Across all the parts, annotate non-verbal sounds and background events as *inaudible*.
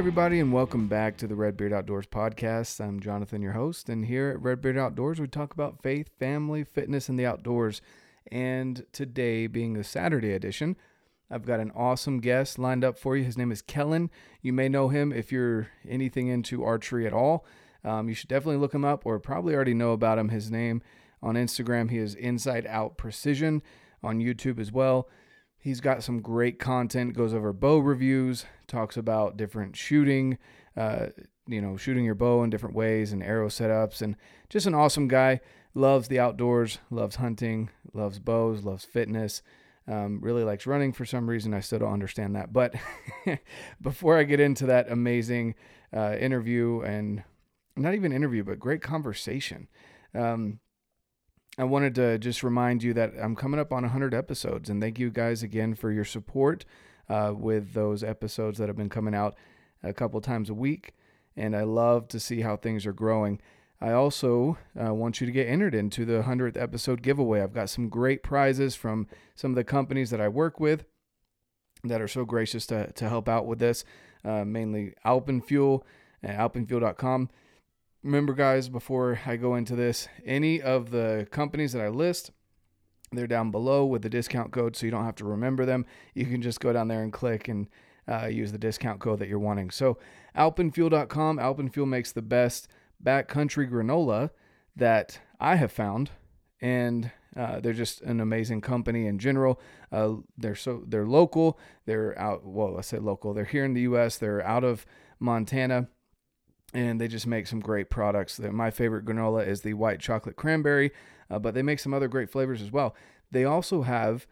everybody, and welcome back to the Redbeard Outdoors podcast. I'm Jonathan, your host, and here at Redbeard Outdoors, we talk about faith, family, fitness, and the outdoors. And today, being the Saturday edition, I've got an awesome guest lined up for you. His name is Kellen. You may know him if you're anything into archery at all. Um, you should definitely look him up, or probably already know about him. His name on Instagram, he is Inside Out Precision. On YouTube as well. He's got some great content, goes over bow reviews, talks about different shooting, uh, you know, shooting your bow in different ways and arrow setups, and just an awesome guy. Loves the outdoors, loves hunting, loves bows, loves fitness. Um, really likes running for some reason. I still don't understand that. But *laughs* before I get into that amazing uh, interview and not even interview, but great conversation, um, I wanted to just remind you that I'm coming up on 100 episodes, and thank you guys again for your support uh, with those episodes that have been coming out a couple times a week. And I love to see how things are growing. I also uh, want you to get entered into the 100th episode giveaway. I've got some great prizes from some of the companies that I work with that are so gracious to, to help out with this, uh, mainly Alpenfuel and alpenfuel.com remember, guys, before I go into this, any of the companies that I list, they're down below with the discount code, so you don't have to remember them. You can just go down there and click and uh, use the discount code that you're wanting. So, alpenfuel.com, Alpenfuel makes the best backcountry granola that I have found, and uh, they're just an amazing company in general. Uh, they're so they're local. They're out. Well, I say local. They're here in the U.S. They're out of Montana and they just make some great products. My favorite granola is the white chocolate cranberry, uh, but they make some other great flavors as well. They also have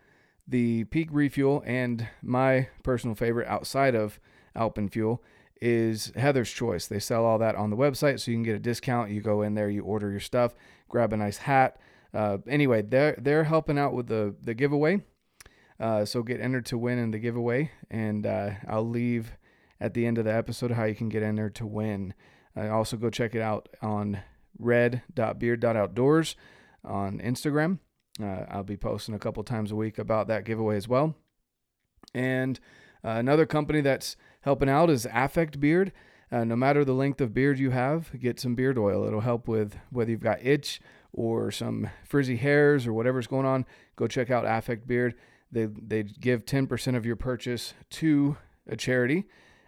the Peak Refuel, and my personal favorite outside of Alpenfuel is Heather's Choice. They sell all that on the website, so you can get a discount. You go in there, you order your stuff, grab a nice hat. Uh, anyway, they're they're helping out with the the giveaway, uh, so get entered to win in the giveaway, and uh, I'll leave at the end of the episode how you can get in there to win. Uh, also, go check it out on red.beard.outdoors on Instagram. Uh, I'll be posting a couple times a week about that giveaway as well. And uh, another company that's helping out is Affect Beard. Uh, no matter the length of beard you have, get some beard oil. It'll help with whether you've got itch or some frizzy hairs or whatever's going on. Go check out Affect Beard. They they give 10% of your purchase to a charity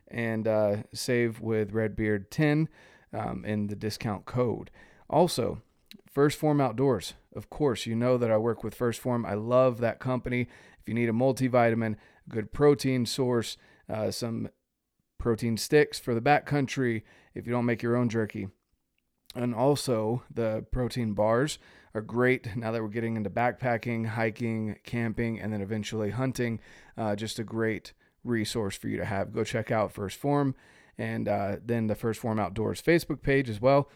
and uh, save with Redbeard 10 um, in the discount code. Also, First Form Outdoors. Of course, you know that I work with First Form. I love that company. If you need a multivitamin, good protein source, uh, some protein sticks for the backcountry if you don't make your own jerky. And also, the protein bars are great now that we're getting into backpacking, hiking, camping, and then eventually hunting. Uh, just a great resource for you to have. Go check out First Form and uh, then the First Form Outdoors Facebook page as well.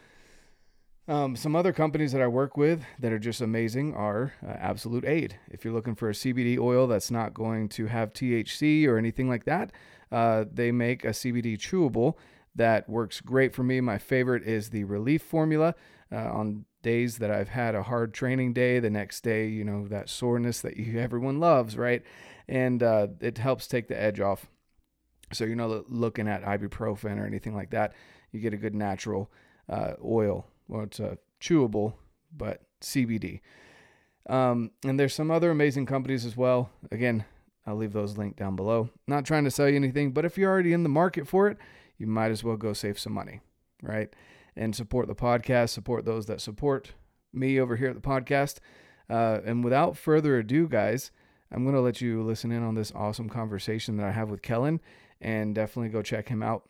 Um, some other companies that I work with that are just amazing are uh, Absolute Aid. If you're looking for a CBD oil that's not going to have THC or anything like that, uh, they make a CBD chewable that works great for me. My favorite is the Relief Formula. Uh, on days that I've had a hard training day, the next day, you know, that soreness that you, everyone loves, right? and uh, it helps take the edge off. So you're not looking at ibuprofen or anything like that. You get a good natural uh, oil. Well, it's a chewable, but CBD. Um, and there's some other amazing companies as well. Again, I'll leave those linked down below. Not trying to sell you anything, but if you're already in the market for it, you might as well go save some money, right? And support the podcast, support those that support me over here at the podcast. Uh, and without further ado, guys, I'm going to let you listen in on this awesome conversation that I have with Kellen and definitely go check him out.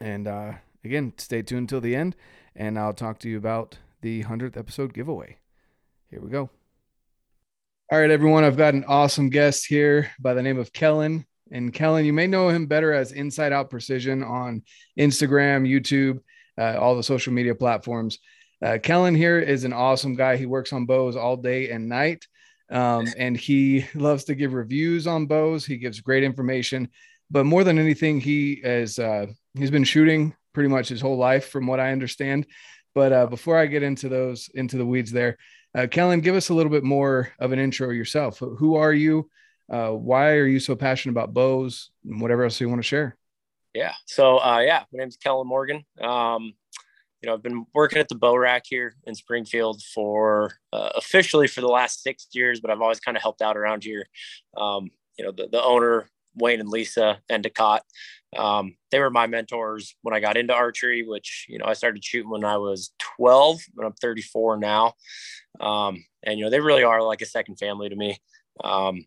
And uh, again, stay tuned until the end, and I'll talk to you about the 100th episode giveaway. Here we go. All right, everyone, I've got an awesome guest here by the name of Kellen. And Kellen, you may know him better as Inside Out Precision on Instagram, YouTube, uh, all the social media platforms. Uh, Kellen here is an awesome guy. He works on bows all day and night. Um, and he loves to give reviews on bows. He gives great information, but more than anything, he is uh, he's been shooting pretty much his whole life, from what I understand. But uh, before I get into those into the weeds, there, uh, Kellen, give us a little bit more of an intro yourself. Who are you? Uh, why are you so passionate about bows? And whatever else you want to share. Yeah. So, uh, yeah, my name's Kellen Morgan. Um, you know, I've been working at the bow rack here in Springfield for uh, officially for the last six years, but I've always kind of helped out around here. Um, you know, the, the owner, Wayne and Lisa Endicott, um, they were my mentors when I got into archery, which, you know, I started shooting when I was 12, but I'm 34 now. Um, and, you know, they really are like a second family to me. Um,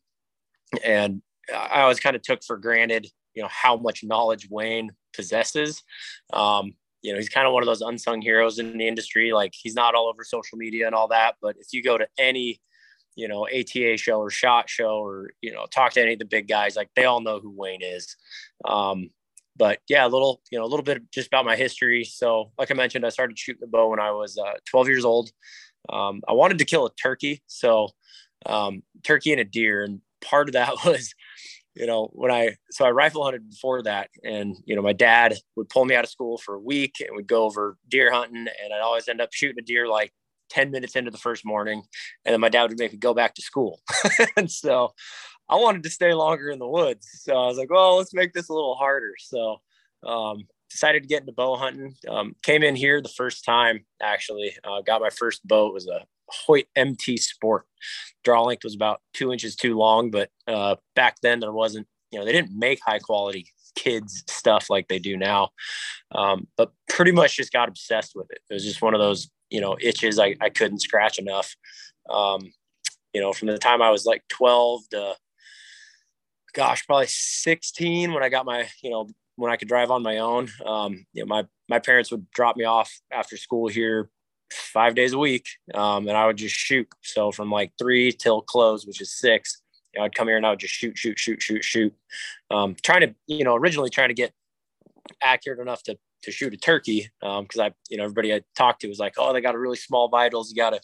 and I always kind of took for granted, you know, how much knowledge Wayne possesses. Um, you know, he's kind of one of those unsung heroes in the industry. Like he's not all over social media and all that, but if you go to any, you know, ATA show or shot show or, you know, talk to any of the big guys, like they all know who Wayne is. Um, but yeah, a little, you know, a little bit just about my history. So like I mentioned, I started shooting the bow when I was uh, 12 years old. Um, I wanted to kill a turkey. So um, turkey and a deer. And part of that *laughs* was, you know, when I, so I rifle hunted before that and, you know, my dad would pull me out of school for a week and we'd go over deer hunting and I'd always end up shooting a deer like 10 minutes into the first morning. And then my dad would make me go back to school. *laughs* and so I wanted to stay longer in the woods. So I was like, well, let's make this a little harder. So, um, decided to get into bow hunting. Um, came in here the first time, actually, uh, got my first bow. It was a Hoyt MT Sport. Draw length was about two inches too long, but uh, back then there wasn't, you know, they didn't make high quality kids stuff like they do now. Um, but pretty much just got obsessed with it. It was just one of those, you know, itches I, I couldn't scratch enough. Um, you know, from the time I was like 12 to, gosh, probably 16 when I got my, you know, when I could drive on my own. Um, you know, my, my parents would drop me off after school here five days a week. Um, and I would just shoot. So from like three till close, which is six, you know, I'd come here and I would just shoot, shoot, shoot, shoot, shoot. Um, trying to, you know, originally trying to get accurate enough to, to shoot a turkey. Um, cause I, you know, everybody I talked to was like, Oh, they got a really small vitals. You gotta,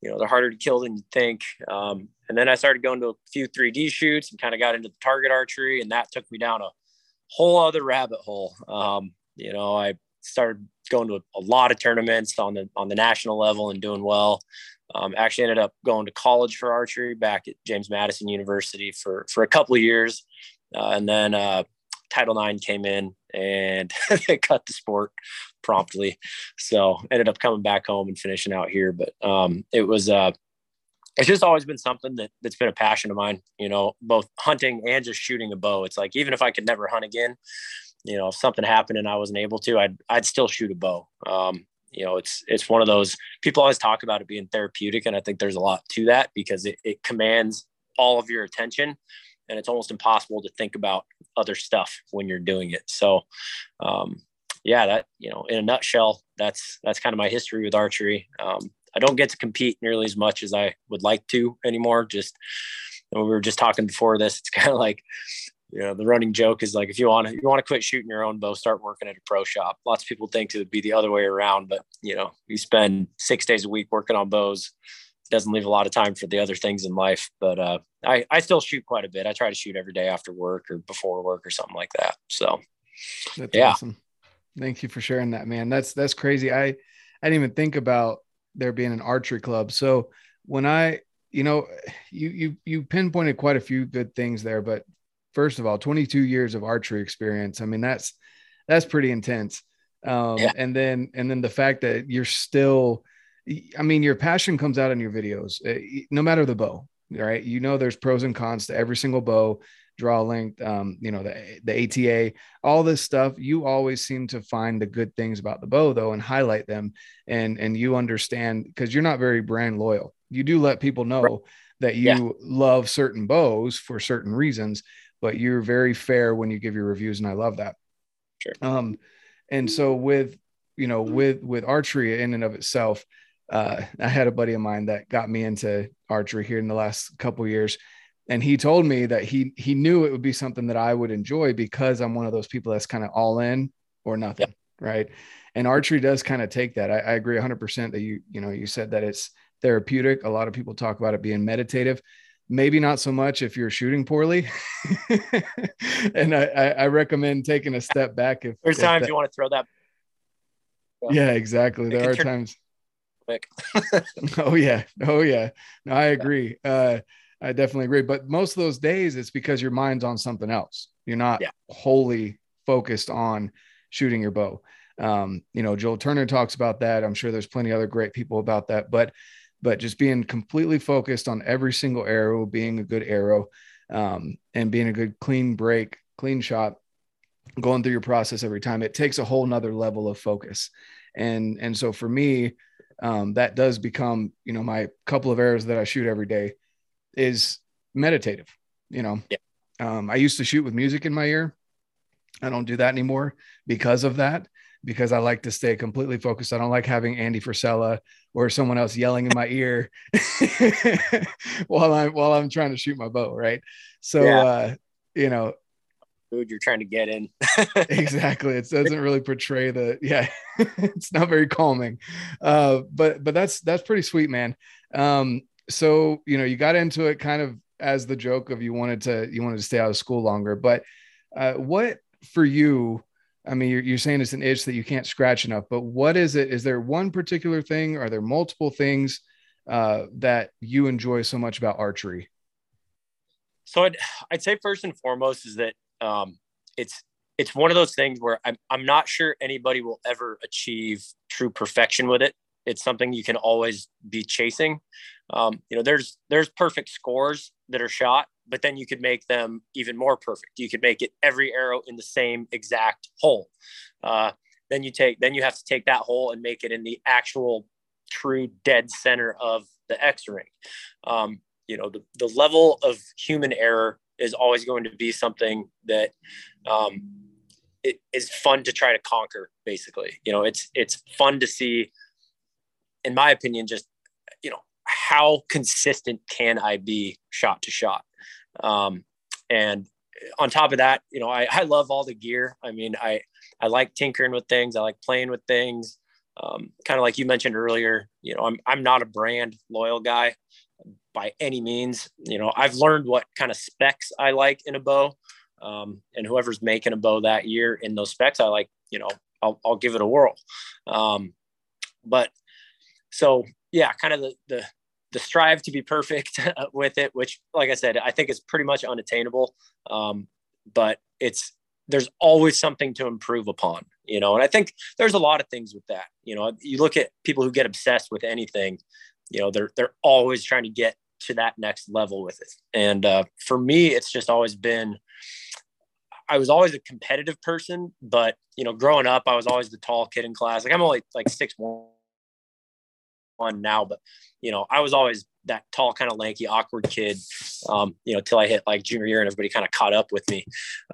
you know, they're harder to kill than you think. Um, and then I started going to a few 3D shoots and kind of got into the target archery and that took me down a whole other rabbit hole. Um, you know, I started going to a, a, lot of tournaments on the on the national level and doing well. Um, actually ended up going to college for archery back at James Madison University for for a couple of years, uh, and then uh, Title IX came in and *laughs* they cut the sport promptly. So ended up coming back home and finishing out here. But um, it was uh, it's just always been something that that's been a passion of mine. You know, both hunting and just shooting a bow. It's like even if I could never hunt again, you know, if something happened and I wasn't able to, I'd I'd still shoot a bow. Um, you know, it's it's one of those people always talk about it being therapeutic, and I think there's a lot to that because it, it commands all of your attention, and it's almost impossible to think about other stuff when you're doing it. So, um, yeah, that you know, in a nutshell, that's that's kind of my history with archery. Um, I don't get to compete nearly as much as I would like to anymore. Just we were just talking before this, it's *laughs* kind of like you know, the running joke is like if you want to you want to quit shooting your own bow, start working at a pro shop. Lots of people think it would be the other way around, but you know, you spend six days a week working on bows. Doesn't leave a lot of time for the other things in life. But uh, I I still shoot quite a bit. I try to shoot every day after work or before work or something like that. So that's yeah. awesome. Thank you for sharing that, man. That's that's crazy. I I didn't even think about there being an archery club. So when I you know you you you pinpointed quite a few good things there but first of all 22 years of archery experience i mean that's that's pretty intense um, yeah. and then and then the fact that you're still i mean your passion comes out in your videos eh, no matter the bow right you know there's pros and cons to every single bow draw length um, you know the, the ata all this stuff you always seem to find the good things about the bow though and highlight them and and you understand because you're not very brand loyal you do let people know right. that you yeah. love certain bows for certain reasons but you're very fair when you give your reviews and I love that. Sure. Um, and so with, you know, with, with archery in and of itself, uh, I had a buddy of mine that got me into archery here in the last couple years. And he told me that he, he knew it would be something that I would enjoy because I'm one of those people that's kind of all in or nothing. Yep. Right. And archery does kind of take that. I, I agree hundred percent that you, you know, you said that it's therapeutic. A lot of people talk about it being meditative maybe not so much if you're shooting poorly. *laughs* and I, I, recommend taking a step back if there's if times that, you want to throw that. Yeah, exactly. There are times. Quick. *laughs* oh yeah. Oh yeah. No, I agree. Uh, I definitely agree. But most of those days, it's because your mind's on something else. You're not yeah. wholly focused on shooting your bow. Um, you know, Joel Turner talks about that. I'm sure there's plenty other great people about that, but but just being completely focused on every single arrow, being a good arrow, um, and being a good clean break, clean shot, going through your process every time, it takes a whole nother level of focus. And and so for me, um, that does become, you know, my couple of arrows that I shoot every day is meditative. You know, yeah. um, I used to shoot with music in my ear. I don't do that anymore because of that because I like to stay completely focused. I don't like having Andy Frisella or someone else yelling in my ear *laughs* while I'm while I'm trying to shoot my bow, right? So yeah. uh, you know, food you're trying to get in. exactly. It *laughs* doesn't really portray the yeah, *laughs* it's not very calming. Uh, but but that's that's pretty sweet, man. Um, so you know, you got into it kind of as the joke of you wanted to you wanted to stay out of school longer, but uh, what for you I mean, you're, you're saying it's an itch that you can't scratch enough, but what is it? Is there one particular thing? Are there multiple things uh, that you enjoy so much about archery? So I'd, I'd say first and foremost is that um, it's it's one of those things where I'm I'm not sure anybody will ever achieve true perfection with it. It's something you can always be chasing. Um, you know, there's there's perfect scores that are shot, but then you could make them even more perfect. You could make it every arrow in the same exact hole. Uh, then you take then you have to take that hole and make it in the actual true dead center of the X ring. Um, you know, the, the level of human error is always going to be something that um, it is fun to try to conquer. Basically, you know, it's it's fun to see. In my opinion, just you know, how consistent can I be shot to shot? Um, and on top of that, you know, I, I love all the gear. I mean, I, I like tinkering with things. I like playing with things. Um, kind of like you mentioned earlier, you know, I'm, I'm not a brand loyal guy by any means. You know, I've learned what kind of specs I like in a bow. Um, and whoever's making a bow that year in those specs, I like, you know, I'll, I'll give it a whirl. Um, but so yeah, kind of the, the, the strive to be perfect *laughs* with it, which, like I said, I think is pretty much unattainable. Um, but it's there's always something to improve upon, you know. And I think there's a lot of things with that. You know, you look at people who get obsessed with anything, you know, they're they're always trying to get to that next level with it. And uh, for me, it's just always been. I was always a competitive person, but you know, growing up, I was always the tall kid in class. Like I'm only like six one now, but you know, I was always that tall, kind of lanky, awkward kid, um, you know, till I hit like junior year and everybody kind of caught up with me.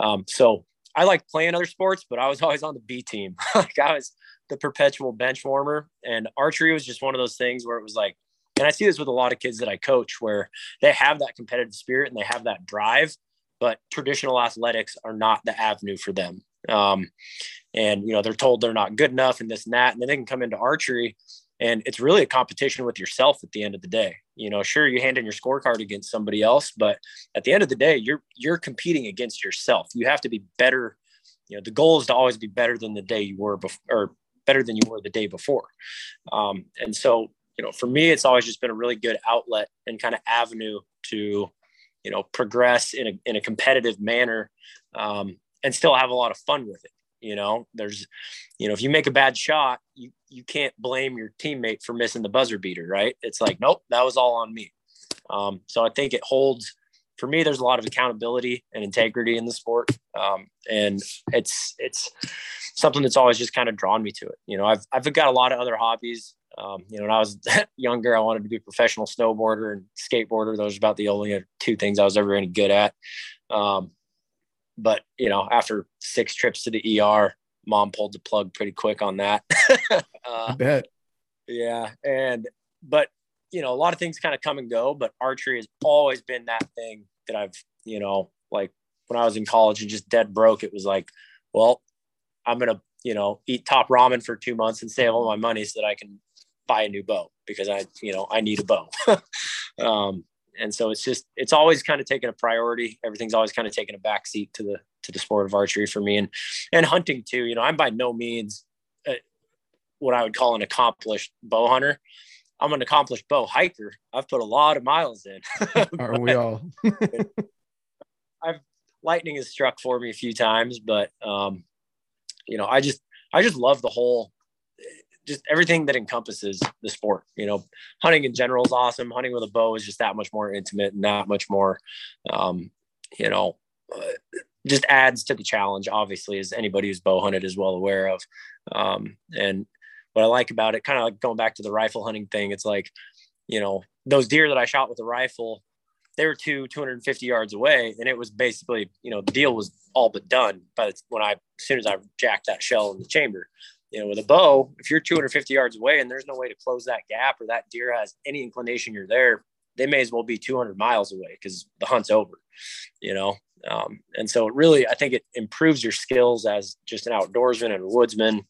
Um, so I like playing other sports, but I was *laughs* always on the B team. *laughs* like I was the perpetual bench warmer and archery was just one of those things where it was like, and I see this with a lot of kids that I coach where they have that competitive spirit and they have that drive, but traditional athletics are not the avenue for them. Um, and you know they're told they're not good enough and this and that, and then they can come into archery and it's really a competition with yourself at the end of the day. You know sure you hand in your scorecard against somebody else but at the end of the day you're you're competing against yourself. You have to be better you know the goal is to always be better than the day you were before or better than you were the day before. Um, and so you know for me it's always just been a really good outlet and kind of avenue to you know progress in a, in a competitive manner um, and still have a lot of fun with it you know, there's, you know, if you make a bad shot, you you can't blame your teammate for missing the buzzer beater, right? It's like, nope, that was all on me. Um, so I think it holds for me. There's a lot of accountability and integrity in the sport, um, and it's it's something that's always just kind of drawn me to it. You know, I've I've got a lot of other hobbies. Um, you know, when I was *laughs* younger, I wanted to be a professional snowboarder and skateboarder. Those are about the only two things I was ever any good at. Um, but you know, after six trips to the ER, mom pulled the plug pretty quick on that. *laughs* uh, I bet. Yeah, and but you know, a lot of things kind of come and go, but archery has always been that thing that I've you know, like when I was in college and just dead broke, it was like, well, I'm gonna you know eat top ramen for two months and save all my money so that I can buy a new bow because I you know I need a bow. *laughs* um, and so it's just it's always kind of taken a priority. Everything's always kind of taken a backseat to the to the sport of archery for me and and hunting too. You know i'm by no means a, what i would call an accomplished bow hunter. I'm an accomplished bow hiker. I've put a lot of miles in. *laughs* Are we all? *laughs* I've lightning has struck for me a few times, but um, you know, I just I just love the whole just everything that encompasses the sport. You know, hunting in general is awesome. Hunting with a bow is just that much more intimate and that much more, um, you know, uh, just adds to the challenge. Obviously, as anybody who's bow hunted is well aware of. Um, and what I like about it, kind of like going back to the rifle hunting thing, it's like, you know, those deer that I shot with a rifle, they were two 250 yards away, and it was basically, you know, the deal was all but done. But when I, as soon as I jacked that shell in the chamber, you know, with a bow, if you're 250 yards away and there's no way to close that gap or that deer has any inclination you're there, they may as well be 200 miles away because the hunt's over, you know? Um, and so it really, I think it improves your skills as just an outdoorsman and a woodsman.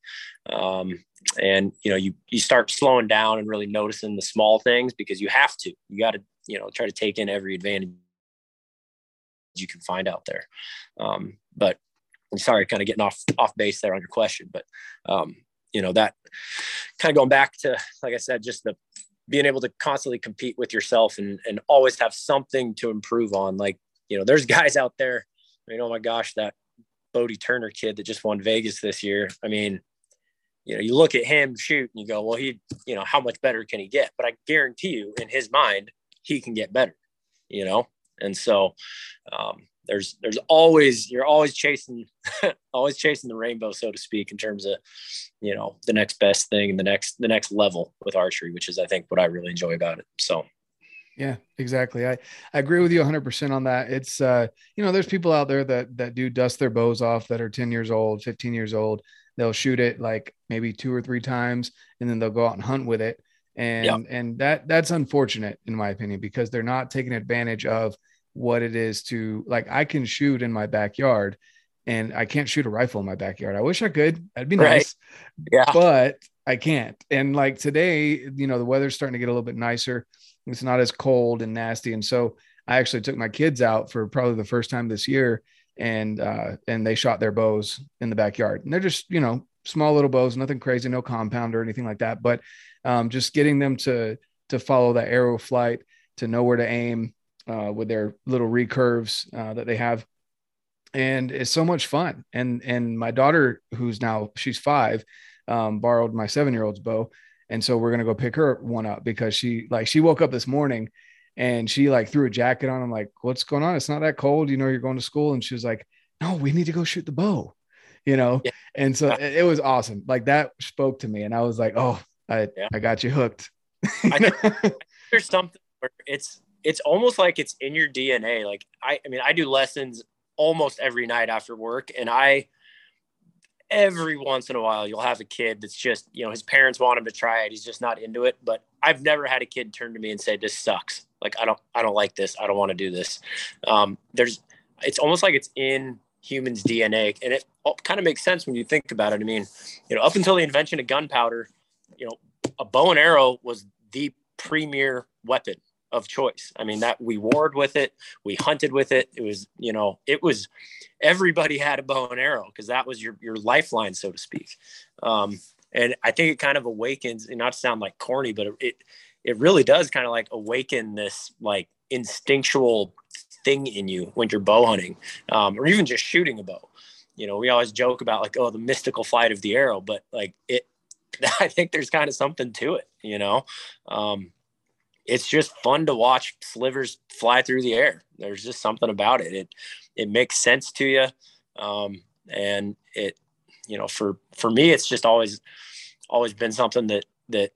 Um, and, you know, you, you start slowing down and really noticing the small things because you have to, you got to, you know, try to take in every advantage you can find out there. Um, but I'm sorry, kind of getting off off base there on your question, but um, you know that kind of going back to like I said, just the being able to constantly compete with yourself and and always have something to improve on. Like you know, there's *laughs* guys out there. I mean, oh my gosh, that Bodie Turner kid that just won Vegas this year. I mean, you know, you look at him shoot and you go, well, he, you know, how much better can he get? But I guarantee you, in his mind, he can get better. You know, and so um, there's there's always you're always chasing *laughs* always chasing the rainbow so to speak in terms of you know the next best thing and the next the next level with archery which is i think what i really enjoy about it. So. Yeah exactly. I i agree with you 100% on that. It's uh you know there's people out there that that do dust their bows off that are 10 years old 15 years old. They'll shoot it like maybe two or three times and then they'll go out and hunt with it. And yep. and that that's unfortunate in my opinion because they're not taking advantage of what it is to like I can shoot in my backyard and I can't shoot a rifle in my backyard. I wish I could. That'd be nice. Yeah. But I can't. And like today, you know, the weather's starting to get a little bit nicer. It's not as cold and nasty. And so I actually took my kids out for probably the first time this year and uh and they shot their bows in the backyard. And they're just, you know, small little bows, nothing crazy, no compound or anything like that, but um just getting them to to follow that arrow flight, to know where to aim, uh, with their little recurves uh, that they have, and it's so much fun. And and my daughter, who's now she's five, um, borrowed my seven year old's bow, and so we're gonna go pick her one up because she like she woke up this morning and she like threw a jacket on. I'm like, what's going on? It's not that cold, you know. You're going to school, and she was like, no, we need to go shoot the bow, you know. Yeah. And so it, it, was awesome. Like that spoke to me, and I was like, oh, I yeah. I got you hooked. I *laughs* there's something where it's it's almost like it's in your DNA. Like I, I mean, I do lessons almost every night after work, and I every once in a while you'll have a kid that's just you know his parents want him to try it. He's just not into it. But i've never had a kid turn to me and say this sucks. Like i don't i don't like this. I don't want to do this. Um, there's it's almost like it's in humans dna and it kind of makes sense when you think about it. I mean you know up until the invention of gunpowder you know a bow and arrow was the premier weapon of choice. I mean, that we warred with it, we hunted with it. It was, you know, it was everybody had a bow and arrow because that was your your lifeline, so to speak. Um, and I think it kind of awakens, and not to sound like corny, but it it really does kind of like awaken this like instinctual thing in you when you're bow hunting, um, or even just shooting a bow. You know, we always joke about like, oh, the mystical flight of the arrow, but like it, *laughs* I think there's kind of something to it. You know, um, it's just fun to watch slivers fly through the air. There's just something about it. It it makes sense to you, um, and it you know for for me it's just always always been something that that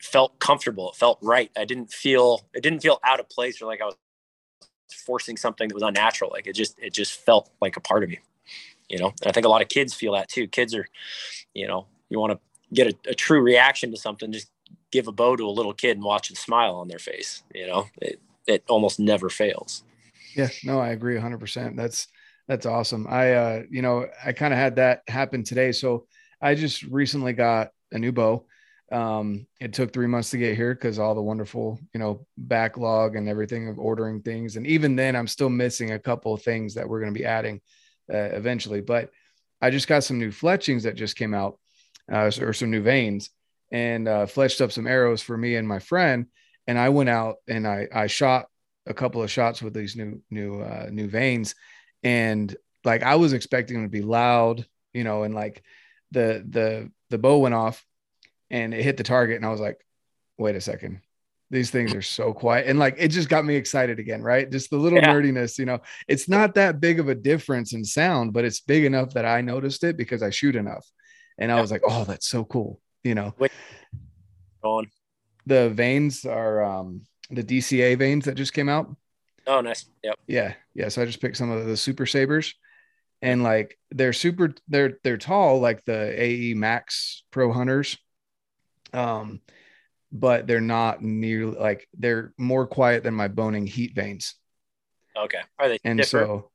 felt comfortable. It felt right. I didn't feel it didn't feel out of place or like I was forcing something that was unnatural. Like it just it just felt like a part of me. You know, and I think a lot of kids feel that too. Kids are, you know, you want to get a, a true reaction to something, just give a bow to a little kid and watch a smile on their face. You know, it, it almost never fails. Yeah, no, I agree 100%. That's, that's awesome. I, uh, you know, I kind of had that happen today. So I just recently got a new bow. Um, it took three months to get here because all the wonderful, you know, backlog and everything of ordering things. And even then, I'm still missing a couple of things that we're going to be adding uh, eventually. But I just got some new fletchings that just came out, uh, or some new vanes and uh, fletched up some arrows for me and my friend. And I went out and I I shot a couple of shots with these new new uh, new vanes, and like I was expecting it to be loud, you know, and like the the the bow went off and it hit the target, and I was like, wait a second, these things are so quiet. And like it just got me excited again right? Just the little yeah. nerdiness you know? It's not that big of a difference in sound but it's big enough that i noticed it because i shoot enough. And i was like oh that's so cool you know on the vanes are um the dca vanes that just came out. Oh nice. Yep. Yeah. Yeah. So i just picked some of the super sabers and like they're super they're they're tall like the ae max pro hunters. Um but they're not near like they're more quiet than my Bohning Heat vanes. Okay. Are they and stiffer? so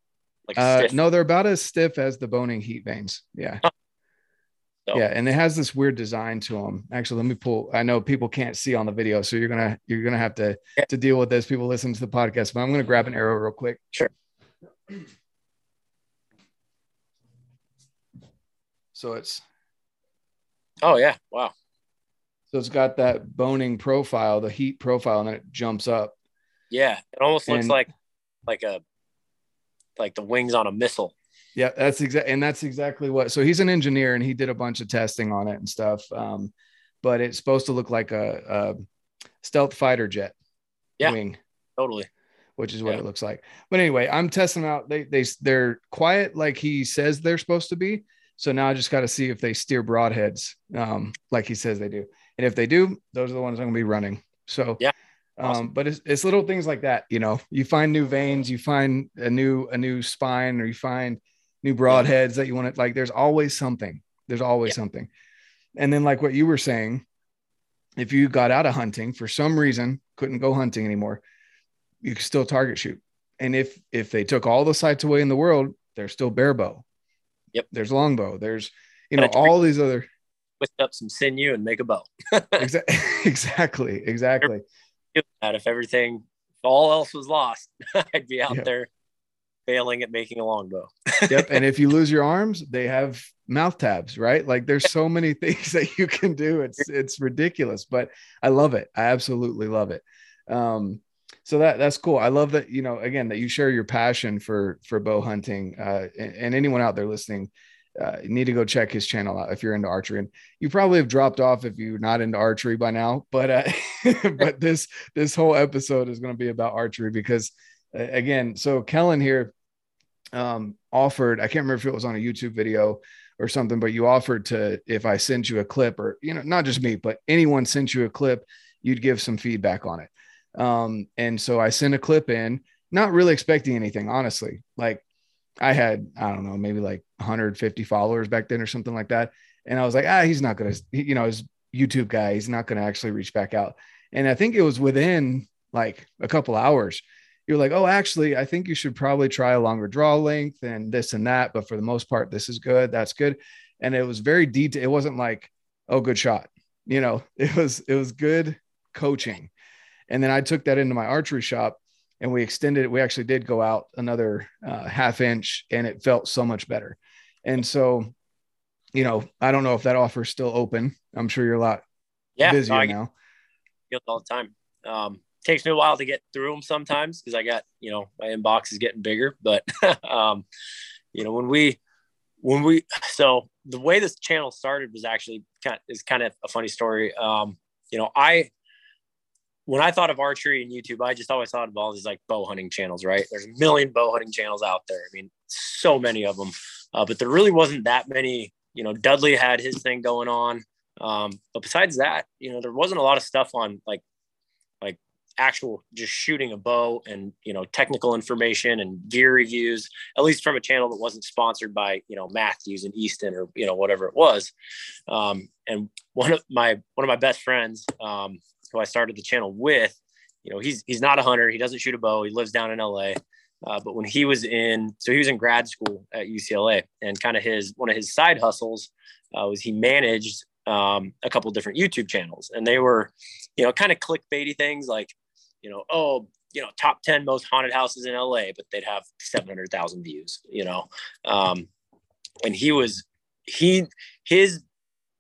like uh, no, they're about as stiff as the Bohning Heat vanes. Yeah. So. Yeah, and it has this weird design to them. Actually, let me pull. I know people can't see on the video, so you're gonna you're gonna have to to deal with this. People listen to the podcast, but I'm gonna grab an arrow real quick. Sure. So it's. Oh yeah! Wow. So it's got that Bohning profile, the heat profile, and then it jumps up. Yeah, it almost looks and, like like a like the wings on a missile. Yeah, that's exactly, and that's exactly what. So he's an engineer, and he did a bunch of testing on it and stuff. Um, but it's supposed to look like a, a stealth fighter jet yeah, wing. Totally. Which is what yeah. it looks like. But anyway, I'm testing out. They they they're quiet like he says they're supposed to be. So now I just got to see if they steer broadheads, um, like he says they do. And if they do, those are the ones I'm gonna be running. So yeah. Awesome. Um, but it's, it's little things like that, you know, you find new vanes, you find a new, a new spine, or you find new broadheads that you want to like, there's always something, there's always yeah. something. And then like what you were saying, if you got out of hunting for some reason, couldn't go hunting anymore, you could still target shoot. And if, if they took all the sights away in the world, there's still bare bow. Yep. There's longbow. There's, you know, all these other, twist up some sinew and make a bow. *laughs* exactly. Exactly. That if everything, if all else was lost, *laughs* I'd be out there failing at making a longbow. *laughs* yep. And if you lose your arms, they have mouth tabs, right? Like there's so many *laughs* things that you can do. It's it's ridiculous, but I love it. I absolutely love it. Um, so that that's cool. I love that you know again that you share your passion for for bow hunting. Uh, and, and anyone out there listening, uh, you need to go check his channel out if you're into archery. And you probably have dropped off if you're not into archery by now. But uh, *laughs* but this this whole episode is going to be about archery because uh, again, so Kellen here um, offered. I can't remember if it was on a YouTube video or something, but you offered to if I sent you a clip or you know not just me, but anyone sent you a clip, you'd give some feedback on it. Um, and so I sent a clip in, not really expecting anything, honestly. Like I had, I don't know, maybe like 150 followers back then or something like that. And I was like, ah, he's not going to, you know, his YouTube guy, he's not going to actually reach back out. And I think it was within like a couple hours. You're like, oh, actually, I think you should probably try a longer draw length and this and that. But for the most part, this is good. That's good. And it was very detailed. It wasn't like, oh, good shot. You know, *laughs* it was, it was good coaching. And then I took that into my archery shop and we extended it. We actually did go out another uh, half inch and it felt so much better. And so, you know, I don't know if that offer is still open. I'm sure you're a lot yeah, busier no, now. Get all the time. Um, takes me a while to get through them sometimes because I got, you know, my inbox is getting bigger. But, *laughs* um, you know, when we, when we, so the way this channel started was actually kind of, is kind of a funny story. Um, you know, I, when I thought of archery and YouTube, I just always thought of all these like bow hunting channels, right? There's a million bow hunting channels out there. I mean, so many of them, uh, but there really wasn't that many. You know, Dudley had his thing going on, um, but besides that, you know, there wasn't a lot of stuff on like like actual just shooting a bow and you know technical information and gear reviews. At least from a channel that wasn't sponsored by you know Mathews and Easton or you know whatever it was. Um, and one of my one of my best friends. Um, who I started the channel with, you know, he's he's not a hunter. He doesn't shoot a bow. He lives down in LA. Uh, but when he was in, so he was in grad school at UCLA, and kind of his one of his side hustles uh, was he managed um, a couple different YouTube channels, and they were, you know, kind of clickbaity things like, you know, oh, you know, top ten most haunted houses in LA, but they'd have seven hundred thousand views, you know, um, and he was he his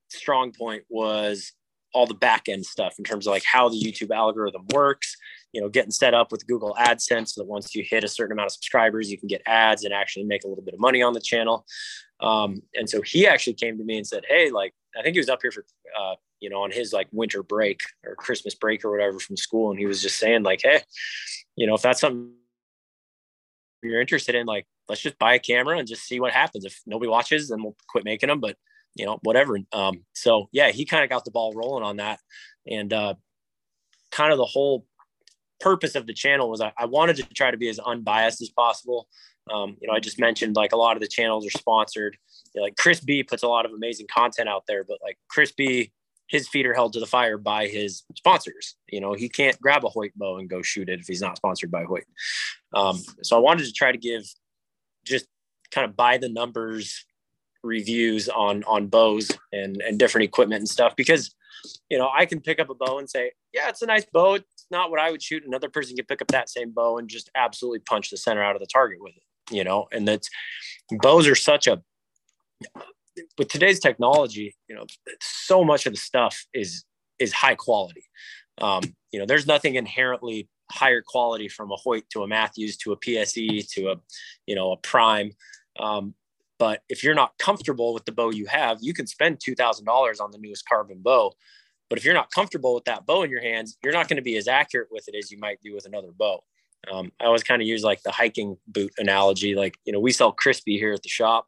strong point was all the back end stuff in terms of like how the YouTube algorithm works, you know, getting set up with Google AdSense so that once you hit a certain amount of subscribers, you can get ads and actually make a little bit of money on the channel. Um, and so he actually came to me and said, Hey, like, I think he was up here for, uh, you know, on his like winter break or Christmas break or whatever from school. And he was just saying like, Hey, you know, if that's something you're interested in, like, let's just buy a camera and just see what happens. If nobody watches, then we'll quit making them. But you know, whatever. Um, so yeah, he kind of got the ball rolling on that. And uh, kind of the whole purpose of the channel was I, I wanted to try to be as unbiased as possible. Um, you know, I just mentioned like a lot of the channels are sponsored. You know, like Chris Bee puts a lot of amazing content out there, but like Chris Bee, his feet are held to the fire by his sponsors. You know, he can't grab a Hoyt bow and go shoot it if he's not sponsored by Hoyt. Um, so I wanted to try to give just kind of by the numbers reviews on on bows and and different equipment and stuff because you know I can pick up a bow and say yeah it's a nice bow it's not what I would shoot another person can pick up that same bow and just absolutely punch the center out of the target with it you know and that's bows are such a with today's technology you know so much of the stuff is is high quality um, you know there's nothing inherently higher quality from a Hoyt to a Mathews to a PSE to a you know a prime um, but if you're not comfortable with the bow you have, you can spend $2,000 on the newest carbon bow. But if you're not comfortable with that bow in your hands, you're not going to be as accurate with it as you might do with another bow. Um, I always kind of use like the hiking boot analogy. Like, you know, we sell Crispi here at the shop.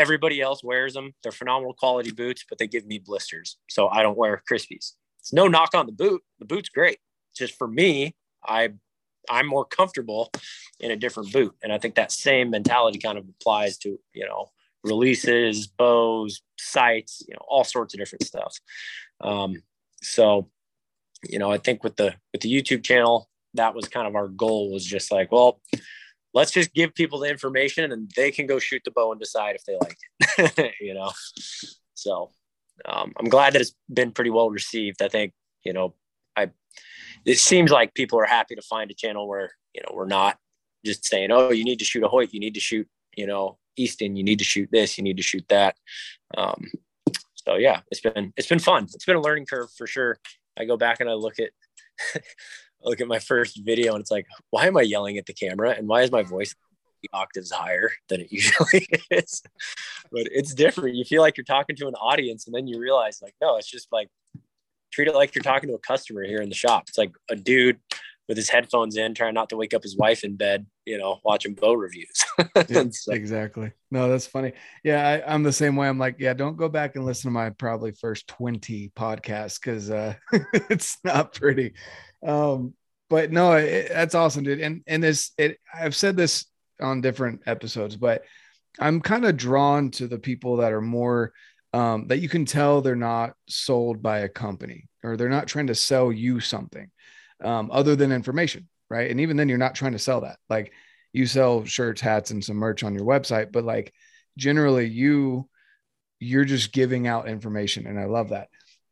Everybody else wears them. They're phenomenal quality boots, but they give me blisters. So I don't wear Crispis. It's no knock on the boot. The boot's great. Just for me, I I'm more comfortable in a different boot. And I think that same mentality kind of applies to, you know, releases, bows, sights, you know, all sorts of different stuff. Um, so, you know, I think with the with the YouTube channel, that was kind of our goal was just like, well, let's just give people the information and they can go shoot the bow and decide if they like it, *laughs* you know. So um, I'm glad that it's been pretty well received. I think, you know, I it seems like people are happy to find a channel where you know we're not just saying oh you need to shoot a hoyt you need to shoot you know easton. You need to shoot this. You need to shoot that. Um, so yeah it's been it's been fun. It's been a learning curve for sure. I go back and i look at *laughs* look at my first video and it's like why am i yelling at the camera? And why is my voice octaves higher than it *laughs* usually is? But it's different. You feel like you're talking to an audience and then you realize like no it's just like treat it like you're talking to a customer here in the shop. It's like a dude with his headphones in, trying not to wake up his wife in bed, you know, watching bow reviews. *laughs* so. Exactly. No, that's funny. Yeah, I, am the same way. I'm like, yeah, don't go back and listen to my probably first 20 podcasts because uh, *laughs* it's not pretty. Um, but no, it, that's awesome, dude. And and this, it, I've said this on different episodes, but I'm kind of drawn to the people that are more um, that you can tell they're not sold by a company or they're not trying to sell you something um, other than information, right? And even then, you're not trying to sell that. Like you sell shirts, hats, and some merch on your website, but like generally, you you're just giving out information, and I love that.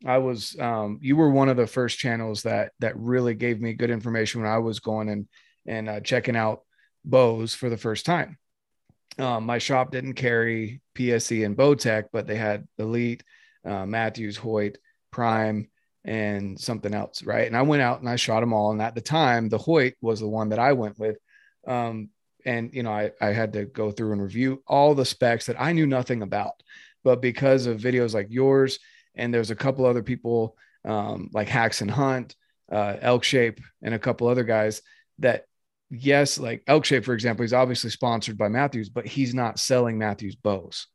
I was um, you were one of the first channels that that really gave me good information when I was going and and uh, checking out bows for the first time. Um, my shop didn't carry PSE and Bowtech, but they had Elite, uh, Mathews, Hoyt, Prime, and something else, right? And I went out and I shot them all. And at the time, the Hoyt was the one that I went with. Um, and you know, I, I had to go through and review all the specs that I knew nothing about, but because of videos like yours, and there's a couple other people um, like Hacks and Hunt, uh, Elk Shape, and a couple other guys that yes, like Elk Shape, for example, he's obviously sponsored by Mathews, but he's not selling Mathews bows.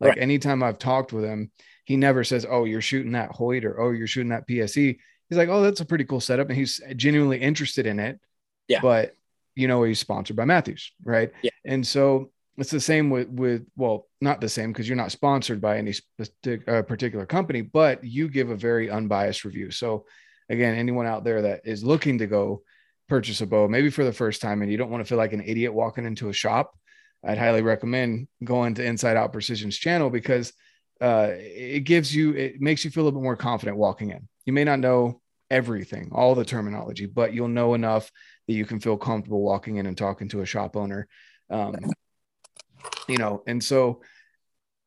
Like right. anytime I've talked with him, he never says, Oh, you're shooting that Hoyt or Oh, you're shooting that PSE. He's like, Oh, that's a pretty cool setup. And he's genuinely interested in it. Yeah. But you know, he's sponsored by Mathews, Right. Yeah. And so it's the same with, with, well, not the same because you're not sponsored by any uh, particular company, but you give a very unbiased review. So again, anyone out there that is looking to go purchase a bow, maybe for the first time, and you don't want to feel like an idiot walking into a shop, I'd highly recommend going to Inside Out Precision's channel because uh, it gives you, it makes you feel a little bit more confident walking in. You may not know everything, all the terminology, but you'll know enough that you can feel comfortable walking in and talking to a shop owner. Um, you know, and so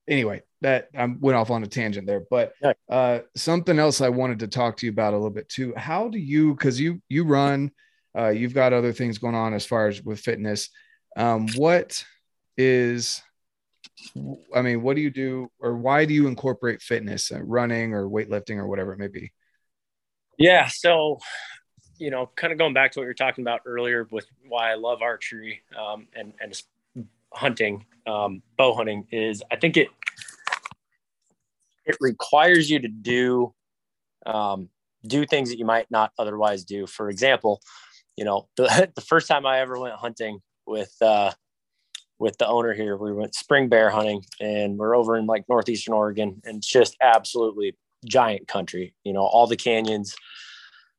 anyway, that I went off on a tangent there, but uh, something else I wanted to talk to you about a little bit too. How do you, because you you run, uh, you've got other things going on as far as with fitness. Um, what is, I mean, what do you do, or why do you incorporate fitness, uh, running or weightlifting or whatever it may be? Yeah, so you know, kind of going back to what you were talking about earlier with why I love archery um, and and hunting, um, bow hunting is I think it it requires you to do um, do things that you might not otherwise do. For example, you know, *laughs* the the first time I ever went hunting with uh, with the owner here, we went spring bear hunting, and we're over in like northeastern Oregon, and it's just absolutely giant country. You know, all the canyons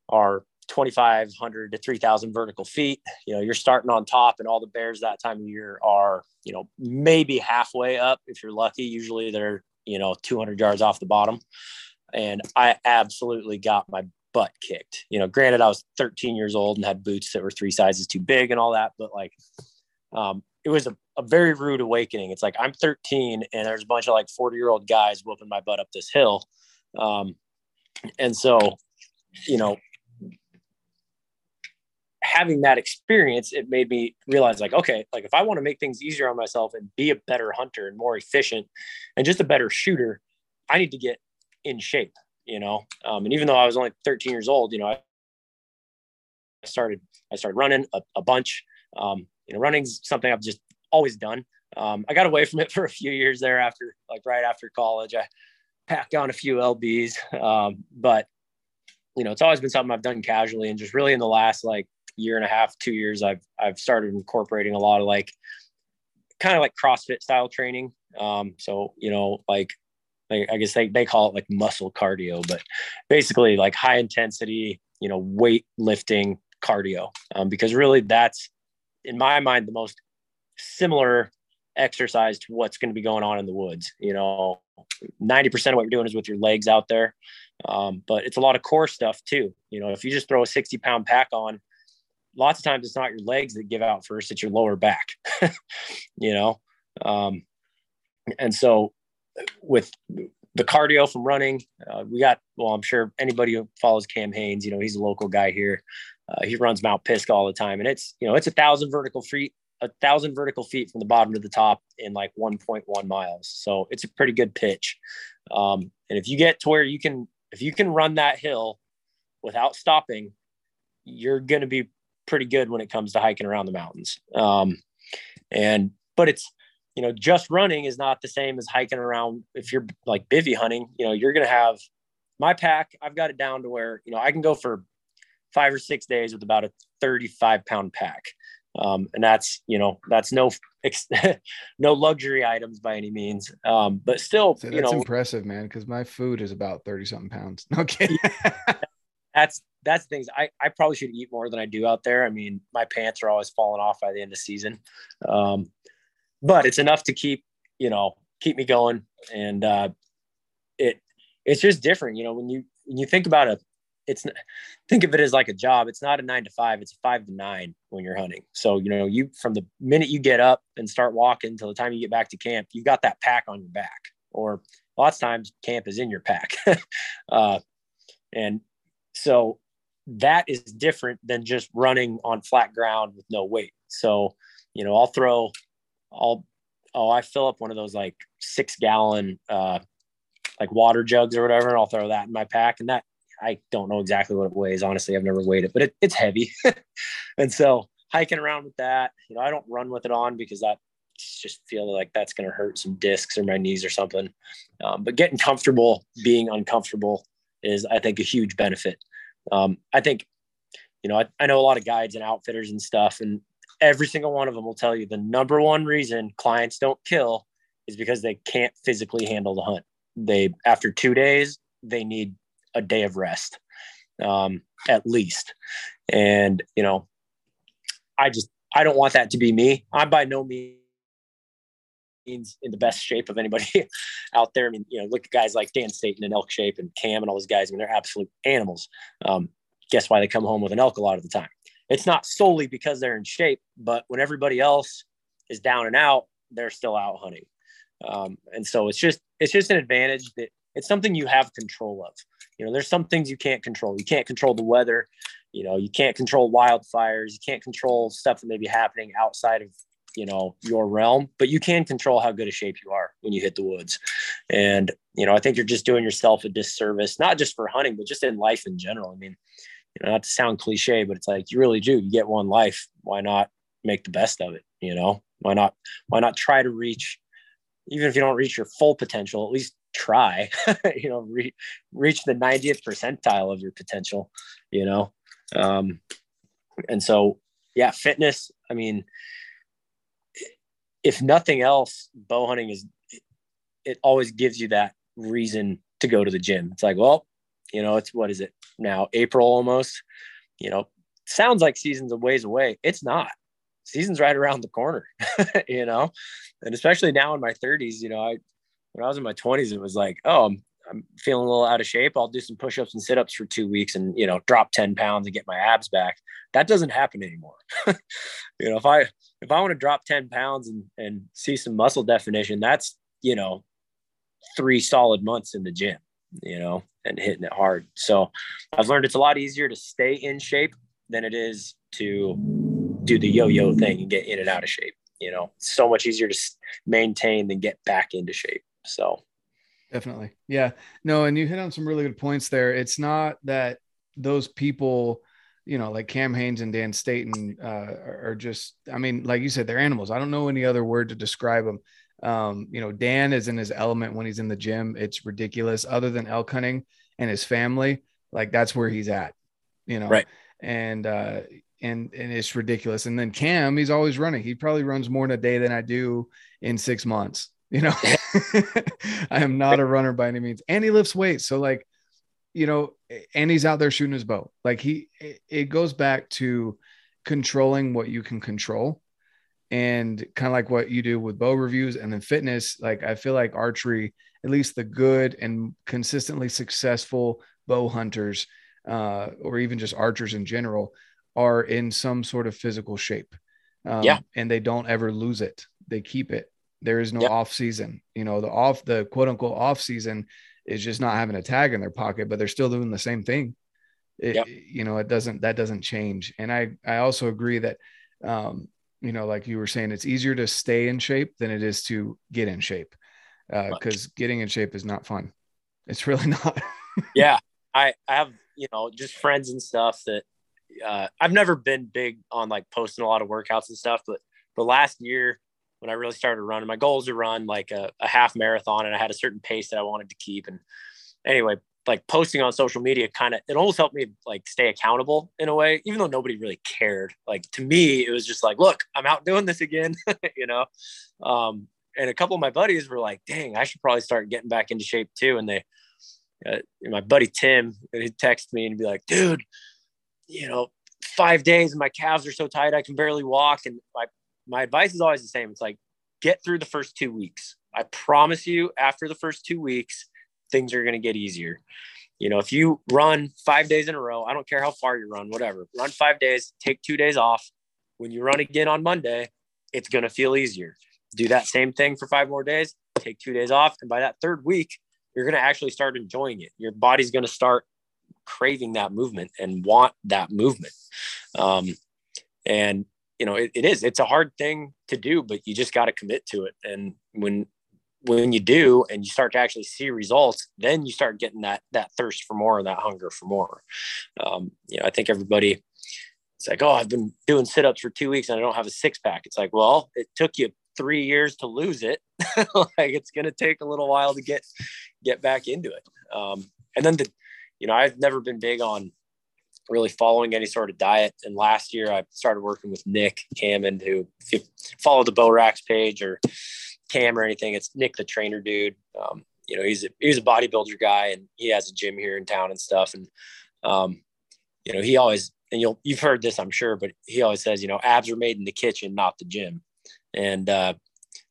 are 2,500 to 3,000 vertical feet. You know, you're starting on top, and all the bears that time of year are, you know, maybe halfway up if you're lucky. Usually they're, you know, 200 yards off the bottom. And I absolutely got my butt kicked. You know, granted, I was 13 years old and had boots that were three sizes too big and all that, but like, um, it was a, a very rude awakening. It's like I'm 13 and there's a bunch of like 40 year old guys whooping my butt up this hill. Um, and so, you know, having that experience, it made me realize like, okay, like if I want to make things easier on myself and be a better hunter and more efficient and just a better shooter, I need to get in shape, you know? Um, and even though I was only 13 years old, you know, I started, I started running a, a bunch. Um, you know, running's something I've just always done. Um, I got away from it *laughs* for a few years there after, like right after college, I packed on a few LBs. Um, but you know, it's always been something I've done casually and just really in the last like year and a half, two years, I've I've started incorporating a lot of like kind of like CrossFit style training. Um, so you know, like I guess they, they call it like muscle cardio, but basically like high intensity, you know, weight lifting cardio. Um, because really that's in my mind the most similar exercise to what's going to be going on in the woods. You know, 90% of what you're doing is with your legs out there. Um, but it's a lot of core stuff too. You know, if you just throw a 60 pound pack on, lots of times it's not your legs that give out first, it's your lower back, *laughs* you know? Um, and so with the cardio from running, uh, we got, well, I'm sure anybody who follows Cam Hanes, you know, he's a local guy here. Uh, he runs Mount Pisgah all the time and it's, you know, it's a thousand vertical feet, a thousand vertical feet from the bottom to the top in like 1.1 miles. So it's a pretty good pitch. Um, and if you get to where you can, if you can run that hill without stopping, you're going to be pretty good when it comes to hiking around the mountains. Um, and but it's you know just running is not the same as hiking around. If you're like bivy hunting, you know you're going to have my pack. I've got it down to where you know I can go for five or six days with about a 35 pound pack. Um, and that's you know that's no *laughs* no luxury items by any means um, but still so you know impressive man because my food is about 30 something pounds *laughs* no kidding that's that's things I, I probably should eat more than I do out there. I mean, my pants are always falling off by the end of season. Um, but it's enough to keep, you know, keep me going. And uh, it it's just different, you know, when you when you think about it, it's think of it as like a job. It's not a nine to five, it's a five to nine when you're hunting. So, you know, you from the minute you get up and start walking till the time you get back to camp, you've got that pack on your back. Or lots of times camp is in your pack. *laughs* uh, and so that is different than just running on flat ground with no weight. So, you know, I'll throw, I'll, oh, I fill up one of those like six gallon, uh, like water jugs or whatever, and I'll throw that in my pack. And that, I don't know exactly what it weighs. Honestly, I've never weighed it, but it, it's heavy. *laughs* and so hiking around with that, you know, I don't run with it on because that just feel like that's going to hurt some discs or my knees or something. Um, but getting comfortable being uncomfortable is, I think, a huge benefit. Um, I think, you know, I, I know a lot of guides and outfitters and stuff, and every single one of them will tell you the number one reason clients don't kill is because they can't physically handle the hunt. They, after two days, they need a day of rest, um, at least. And, you know, I just, I don't want that to be me. I'm by no means in the best shape of anybody *laughs* out there. I mean, you know, look at guys like Dan Staton and elk shape and Cam and all those guys. I mean, they're absolute animals. Um, guess why they come home with an elk a lot of the time? It's not solely because they're in shape, but when everybody else is down and out, they're still out hunting. Um, and so it's just it's just an advantage that it's something you have control of. You know, there's some things you can't control. You can't control the weather. You know, you can't control wildfires. You can't control stuff that may be happening outside of you know your realm but you can control how good a shape you are when you hit the woods and you know i think you're just doing yourself a disservice not just for hunting but just in life in general i mean you know not to sound cliche but it's like you really do you get one life why not make the best of it you know why not why not try to reach even if you don't reach your full potential at least try *laughs* you know re- reach the 90th percentile of your potential you know um and so yeah fitness i mean if nothing else, bow hunting is it always gives you that reason to go to the gym. It's like, well, you know, it's what is it now? April almost. You know, sounds like season's a ways away. It's not. Season's right around the corner, *laughs* you know, and especially now in my 30s, you know, I when I was in my 20s, it was like, oh, I'm, I'm feeling a little out of shape. I'll do some push-ups and sit-ups for two weeks and you know drop 10 pounds and get my abs back. That doesn't happen anymore. *laughs* you know, if I if I want to drop 10 pounds and, and see some muscle definition, that's, you know, three solid months in the gym, you know, and hitting it hard. So I've learned it's a lot easier to stay in shape than it is to do the yo-yo thing and get in and out of shape. You know, it's so much easier to maintain than get back into shape. So definitely. Yeah. No, and you hit on some really good points there. It's not that those people you know, like Cam Hanes and Dan Staton uh, are, just, I mean, like you said, they're animals. I don't know any other word to describe them. Um, you know, Dan is in his element when he's in the gym. It's ridiculous. Other than elk hunting and his family, like that's where he's at, you know. Right. And uh, and and it's ridiculous. And then Cam, he's always running. He probably runs more in a day than I do in six months. You know, *laughs* I am not a runner by any means, and he lifts weights. So like, you know, and he's out there shooting his bow. Like he, it goes back to controlling what you can control and kind of like what you do with bow reviews and then fitness. Like I feel like archery, at least the good and consistently successful bow hunters, uh, or even just archers in general, are in some sort of physical shape. Um, yeah. And they don't ever lose it. They keep it. There is no yeah. off season. You know, the off, the quote unquote off season is just not having a tag in their pocket, but they're still doing the same thing. It. You know, it doesn't that doesn't change. And I I also agree that um, you know, like you were saying, it's easier to stay in shape than it is to get in shape. because uh, getting in shape is not fun. It's really *laughs* not. yeah. I, I have, you know, just friends and stuff that uh, I've never been big on like posting a lot of workouts and stuff, but the last year when I really started running. My goal was to run like a, a half marathon, and I had a certain pace that I wanted to keep. And anyway, like posting on social media kind of it almost helped me like stay accountable in a way even though nobody really cared like to me it was just like look i'm out doing this again *laughs* you know um, and a couple of my buddies were like dang i should probably start getting back into shape too and they uh, my buddy tim he'd text me and be like dude you know five days and my calves are so tight i can barely walk and my my advice is always the same. It's like get through the first two weeks. I promise you, after the first two weeks, things are to get easier. You know, if you run five days in a row, I don't care how far you run, whatever, run five days, take two days off. When you run again on Monday, it's to feel easier. Do that same thing for five more days, take two days off. And by that third week, you're going to actually start enjoying it. Your body's going to start craving that movement and want that movement. Um, and you know it, it is it's a hard thing to do but you just got to commit to it. And when when you do and you start to actually see results then you start getting that that thirst for more and that hunger for more. Um, you know i think everybody it's like oh i've been doing sit-ups for two weeks and i don't have a six-pack. It's like well it took you three years to lose it. *laughs* Like it's going to take a little while to get get back into it. Um, and then the you know i've never been big on really following any sort of diet. And last year I started working with Nick Hammond, who if you follow the Bow Racks page or Cam or anything, it's Nick the trainer dude. Um, you know, he's a, he's a bodybuilder guy and he has a gym here in town and stuff. And, um, you know, he always, and you'll, you've heard this, I'm sure, but he always says, you know, abs are made in the kitchen, not the gym. And, uh,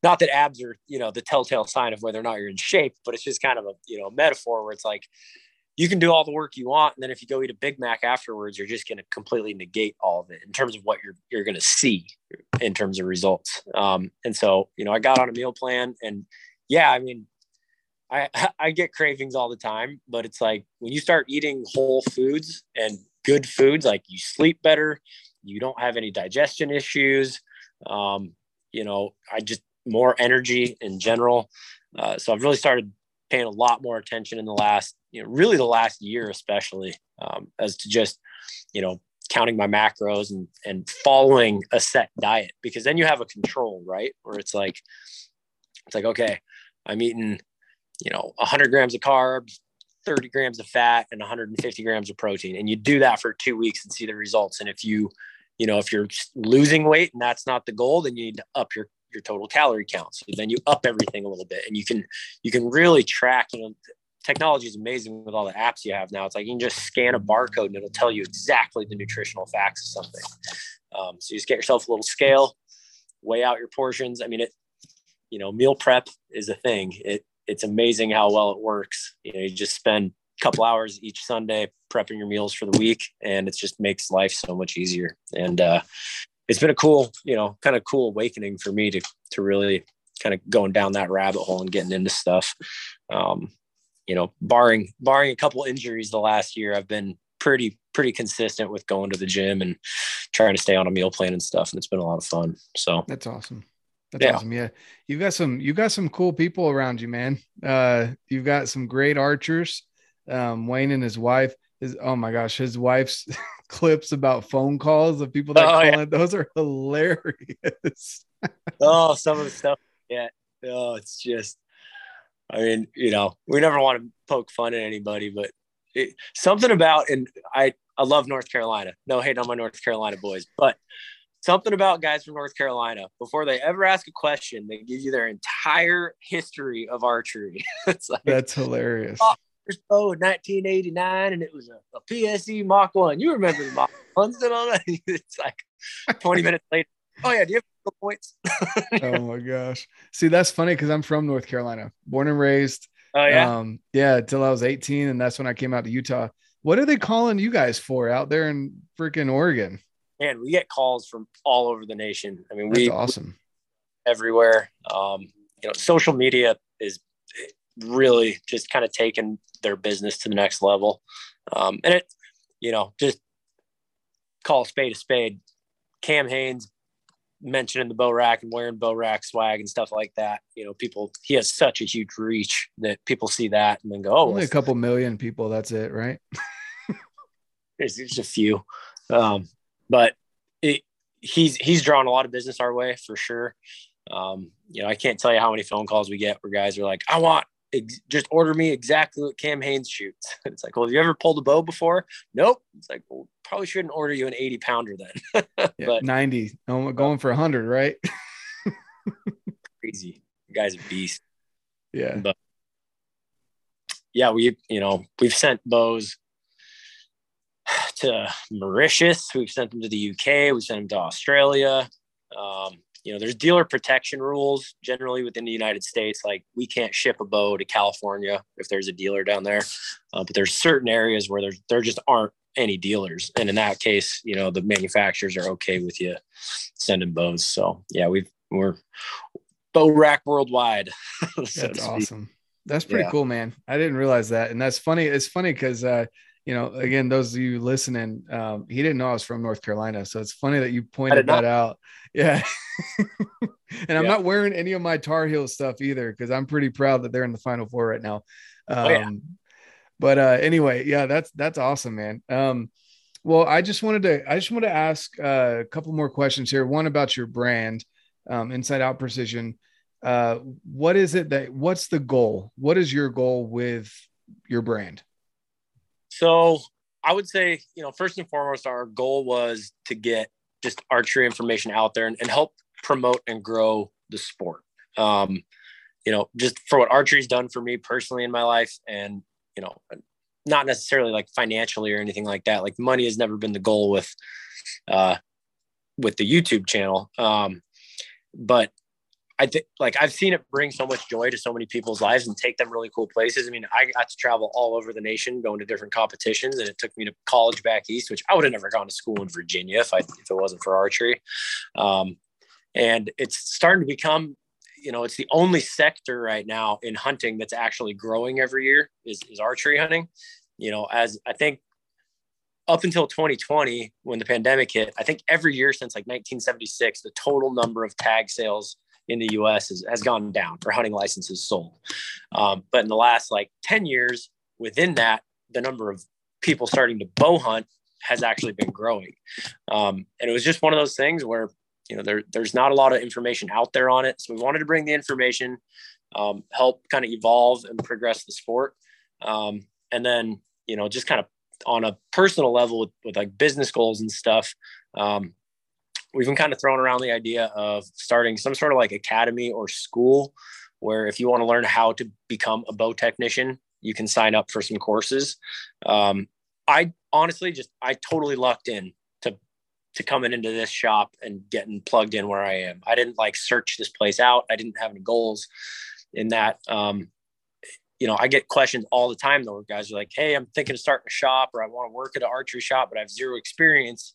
not that abs are, you know, the telltale sign of whether or not you're in shape, but it's just kind of a, you know, metaphor where it's like, you can do all the work you want and then if you go eat a big mac afterwards you're just going to completely negate all of it in terms of what you're you're going to see in terms of results um, and so you know i got on a meal plan and yeah, I mean, I *laughs* I get cravings all the time, but it's like when you start eating whole foods and good foods, like you sleep better, you don't have any digestion issues. Um, you know, I just more energy in general. Uh, so I've really started paying a lot more attention in the last, you know, really the last year, especially um, as to just, you know, counting my macros and and following a set diet because then you have a control, right? Where it's like, it's like okay, I'm eating, you know, 100 grams of carbs, 30 grams of fat, and 150 grams of protein, and you do that for two weeks and see the results. And if you, you know, if you're losing weight and that's not the goal, then you need to up your your total calorie count. So then you up everything a little bit, and you can you can really track. You know, technology is amazing with all the apps you have now. It's like you can just scan a barcode and it'll tell you exactly the nutritional facts of something. Um, so you just get yourself a little scale, weigh out your portions. I mean, it you know, meal prep is a thing. It it's amazing how well it works. You know, you just spend a couple hours each Sunday prepping your meals for the week, and it just makes life so much easier. And uh, it's been a cool, you know, kind of cool awakening for me to to really kind of going down that rabbit hole and getting into stuff. Um, you know, barring barring a couple injuries the last year, I've been pretty pretty consistent with going to the gym and trying to stay on a meal plan and stuff, and it's been a lot of fun. So that's awesome. That's yeah. awesome. Yeah. You've got some, you've got some cool people around you, man. Uh, you've got some great archers. Um, Wayne and his wife is, oh my gosh, his wife's *laughs* clips about phone calls of people that oh, call yeah. in. Those are hilarious. *laughs* oh, some of the stuff. Yeah. Oh, it's just, I mean, you know, we never want to poke fun at anybody, but it, something about, and I, I love North Carolina. No hate on my North Carolina boys, but something about guys from North Carolina before they ever ask a question, they give you their entire history of archery. *laughs* it's like that's hilarious. Oh, 1989, and it was a, a PSE Mach one. You remember the Mach ones and all that? *laughs* It's like 20 minutes later. Oh yeah, do you have points? *laughs* oh my gosh. See, that's funny because I'm from North Carolina, born and raised. Oh yeah. Um, yeah, until I was 18, and that's when I came out to Utah. What are they calling you guys for out there in freaking Oregon? man, we get calls from all over the nation. I mean, we awesome everywhere. Um, you know, social media is really just kind of taking their business to the next level. Um, and it, you know, just call a spade a spade. Cam Hanes mentioned in the bow rack and wearing bow rack swag and stuff like that. You know, people he has such a huge reach that people see that and then go, oh, only a couple million people. That's it, right? *laughs* there's just a few. Um, but it, he's he's drawn a lot of business our way for sure. Um, you know, I can't tell you how many phone calls we get where guys are like, "I want ex- just order me exactly what Cam Hanes shoots." *laughs* It's like, well, have you ever pulled a bow before? Nope. It's like, well, probably shouldn't order you an eighty pounder then. *laughs* yeah, but ninety, oh, going for hundred, right? *laughs* crazy, the guy's a beast. Yeah, but yeah, we you know we've sent bows *sighs* to Mauritius. We've sent them to the UK. We sent them to Australia. Um, you know, there's dealer protection rules generally within the United States. Like we can't ship a bow to California if there's a dealer down there, uh, but there's certain areas where there's there just aren't any dealers, and in that case, you know, the manufacturers are okay with you sending bows. So yeah, we've we're bow rack worldwide. *laughs* so that's awesome. That's pretty yeah. cool, man. I didn't realize that, and that's funny. It's funny because uh, you know, again, those of you listening, um, he didn't know I was from North Carolina. So it's funny that you pointed that out. Yeah. *laughs* and I'm not wearing any of my Tar Heel stuff either because I'm pretty proud that they're in the Final Four right now. Um, oh, yeah. Um, but uh, anyway, yeah, that's that's awesome, man. Um, well, I just wanted to I just want to ask uh, a couple more questions here. One about your brand, um, Inside Out Precision. Uh, what is it that what's the goal? What is your goal with your brand? So I would say, you know, first and foremost, our goal was to get just archery information out there and, and help promote and grow the sport. Um, you know, just for what archery's done for me personally in my life, and you know, not necessarily like financially or anything like that. Like money has never been the goal with, uh, with the YouTube channel. Um, but I think like I've seen it bring so much joy to so many people's lives and take them really cool places. I mean, I got to travel all over the nation, going to different competitions, and it took me to college back east, which I would have never gone to school in Virginia if I if it wasn't for archery. Um, and it's starting to become, you know, it's the only sector right now in hunting that's actually growing every year is, is archery hunting. You know, as I think up until 2020, when the pandemic hit, I think every year since like 1976, the total number of tag sales in the US is, has gone down for hunting licenses sold. Um, but in the last like 10 years, within that, the number of people starting to bow hunt has actually been growing. Um, and it was just one of those things where, you know, there, there's not a lot of information out there on it. So we wanted to bring the information, um, help kind of evolve and progress the sport. Um, and then, you know, just kind of on a personal level with, with like business goals and stuff. Um, we've been kind of throwing around the idea of starting some sort of like academy or school where if you want to learn how to become a bow technician, you can sign up for some courses. Um, I honestly just I totally lucked in to to coming into this shop and getting plugged in where I am. I didn't like search this place out. I didn't have any goals in that. Um, you know, I get questions all the time though. Guys are like, "Hey, I'm thinking of starting a shop, or I want to work at an archery shop, but I have zero experience."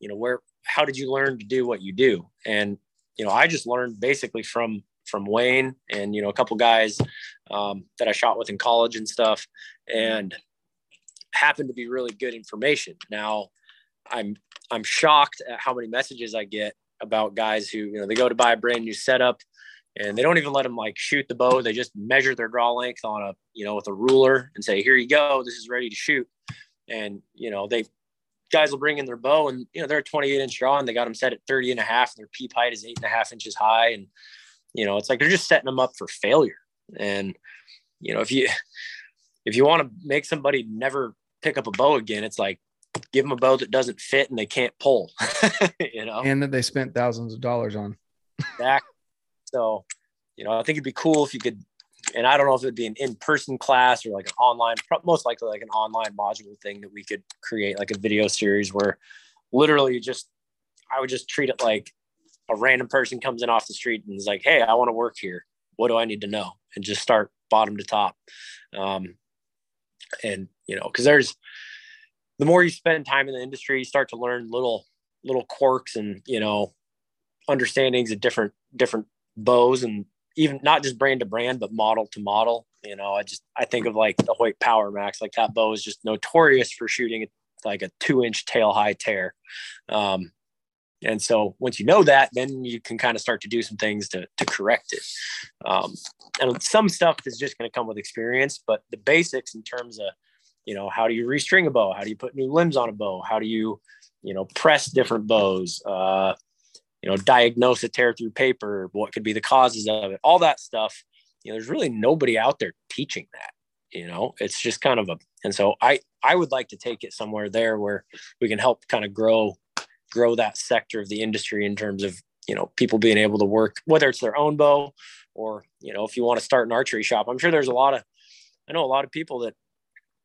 You know, where how did you learn to do what you do? And you know, I just learned basically from from Wayne and you know a couple guys um, that I shot with in college and stuff, and happened to be really good information. Now, I'm I'm shocked at how many messages I get about guys who you know they go to buy a brand new setup and they don't even let them like shoot the bow. They just measure their draw length on a you know with a ruler and say, "Here you go, this is ready to shoot." And you know they guys will bring in their bow and you know they're a 28 inch draw and they got them set at 30 and a half. And their peep height is eight and a half inches high, and you know it's like they're just setting them up for failure. And you know if you *laughs* if you want to make somebody never pick up a bow again, it's like give them a bow that doesn't fit and they can't pull, *laughs* you know, and that they spent thousands of dollars on. exactly. So, you know, I think it'd be cool if you could, and I don't know if it'd be an in-person class or like an online, most likely like an online module thing that we could create like a video series where literally just, I would just treat it like a random person comes in off the street and is like, Hey, I want to work here. What do I need to know? And just start bottom to top. Um, and you know because there's the more you spend time in the industry you start to learn little little quirks and you know understandings of different different bows and even not just brand to brand but model to model you know i just i think of like the Hoyt PowerMax like that bow is just notorious for shooting like a two inch tail high tear um, and so once you know that, then you can kind of start to do some things to, to correct it. Um, and some stuff is just going to come with experience, but the basics in terms of, you know, how do you restring a bow? How do you put new limbs on a bow? How do you, you know, press different bows? Uh, you know, diagnose a tear through paper, what could be the causes of it, all that stuff. You know, there's really nobody out there teaching that. You know, it's just kind of a, and so I, I would like to take it somewhere there where we can help kind of grow grow that sector of the industry in terms of you know people being able to work whether it's their own bow or you know if you want to start an archery shop i'm sure there's a lot of i know a lot of people that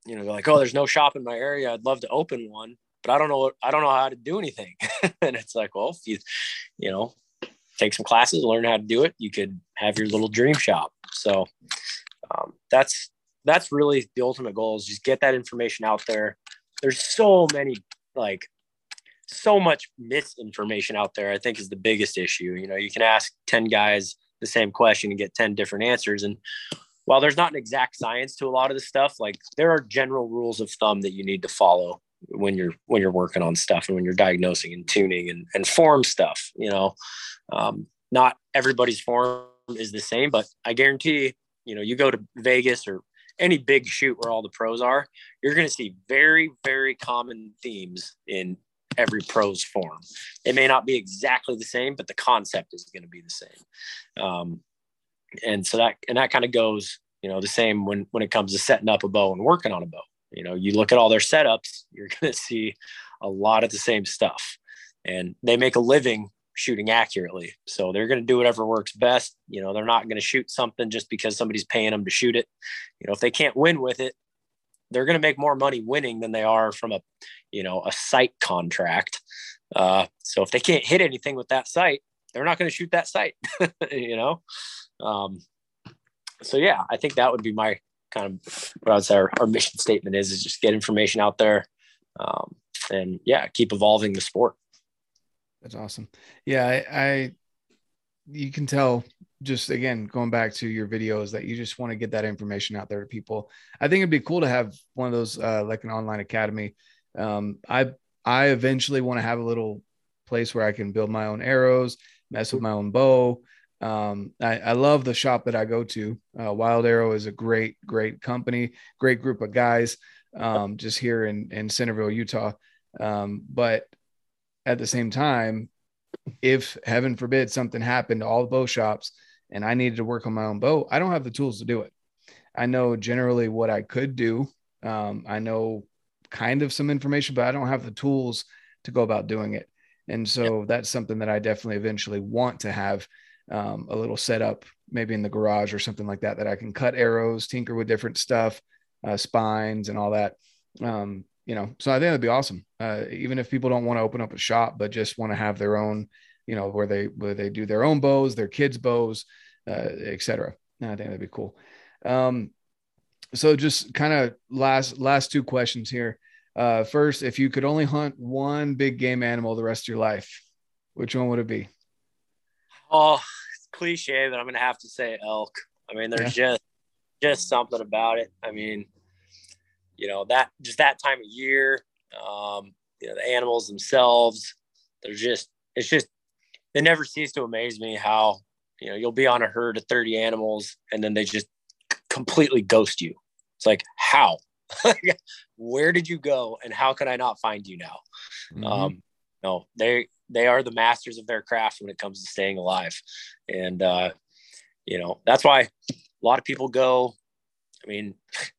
you know they're like oh there's no shop in my area i'd love to open one but i don't know i don't know how to do anything *laughs* and it's like well if you you know take some classes learn how to do it you could have your little dream shop so um, that's that's really the ultimate goal is just get that information out there there's so many like so much misinformation out there, I think is the biggest issue. You know, you can ask 10 guys the same question and get 10 different answers. And while there's not an exact science to a lot of the stuff, like there are general rules of thumb that you need to follow when you're when you're working on stuff and when you're diagnosing and tuning and, and form stuff, you know. Um, not everybody's form is the same, but I guarantee, you know, you go to Vegas or any big shoot where all the pros are, you're going to see very, very common themes in every pro's form. It may not be exactly the same, but the concept is going to be the same. Um, and so that and that kind of goes, you know, the same when when it comes to setting up a bow and working on a bow. You know, you look at all their setups, *laughs* you're going to see a lot of the same stuff, and they make a living shooting accurately. So they're going to do whatever works best. You know, they're not going to shoot something just because somebody's paying them to shoot it. You know, if they can't win with it, they're going to make more money winning than they are from a, you know, a sight contract. Uh, so if they can't hit anything with that sight, they're not going to shoot that sight, *laughs* you know? Um, so yeah, I think that would be my kind of what I would say our, our mission statement is, is just get information out there. Um, and yeah, keep evolving the sport. That's awesome. Yeah. I, I you can tell just again going back to your videos that you just want to get that information out there to people. I think it'd be cool to have one of those uh, like an online academy. Um, I I eventually want to have a little place where I can build my own arrows, mess with my own bow. Um, I, I, love the shop that I go to. Uh, Wild Arrow is a great, great company, great group of guys um, just here in, in Centerville, Utah. Um, but at the same time, if heaven forbid something happened to all the bow shops and I needed to work on my own bow, I don't have the tools to do it. I know generally what I could do. Um, I know kind of some information, but I don't have the tools to go about doing it. And so that's something that I definitely eventually want to have um, a little setup, maybe in the garage or something like that, that I can cut arrows, tinker with different stuff, uh, spines, and all that. Um, you know, so I think that'd be awesome. Uh, even if people don't want to open up a shop, but just want to have their own, you know, where they where they do their own bows, their kids' bows, uh, etc. I think that'd be cool. Um, so just kind of last last two questions here. Uh, first, if you could only hunt one big game animal the rest of your life, which one would it be? Oh, cliche, but I'm gonna have to say elk. I mean, there's yeah. just just something about it. I mean, you know that just that time of year um, you know the animals themselves they're just it's just it never ceases to amaze me how you know you'll be on a herd of 30 animals and then they just completely ghost you it's like how *laughs* where did you go and how can i not find you now mm-hmm. um no they they are the masters of their craft when it comes to staying alive and uh you know that's why a lot of people go i mean *laughs*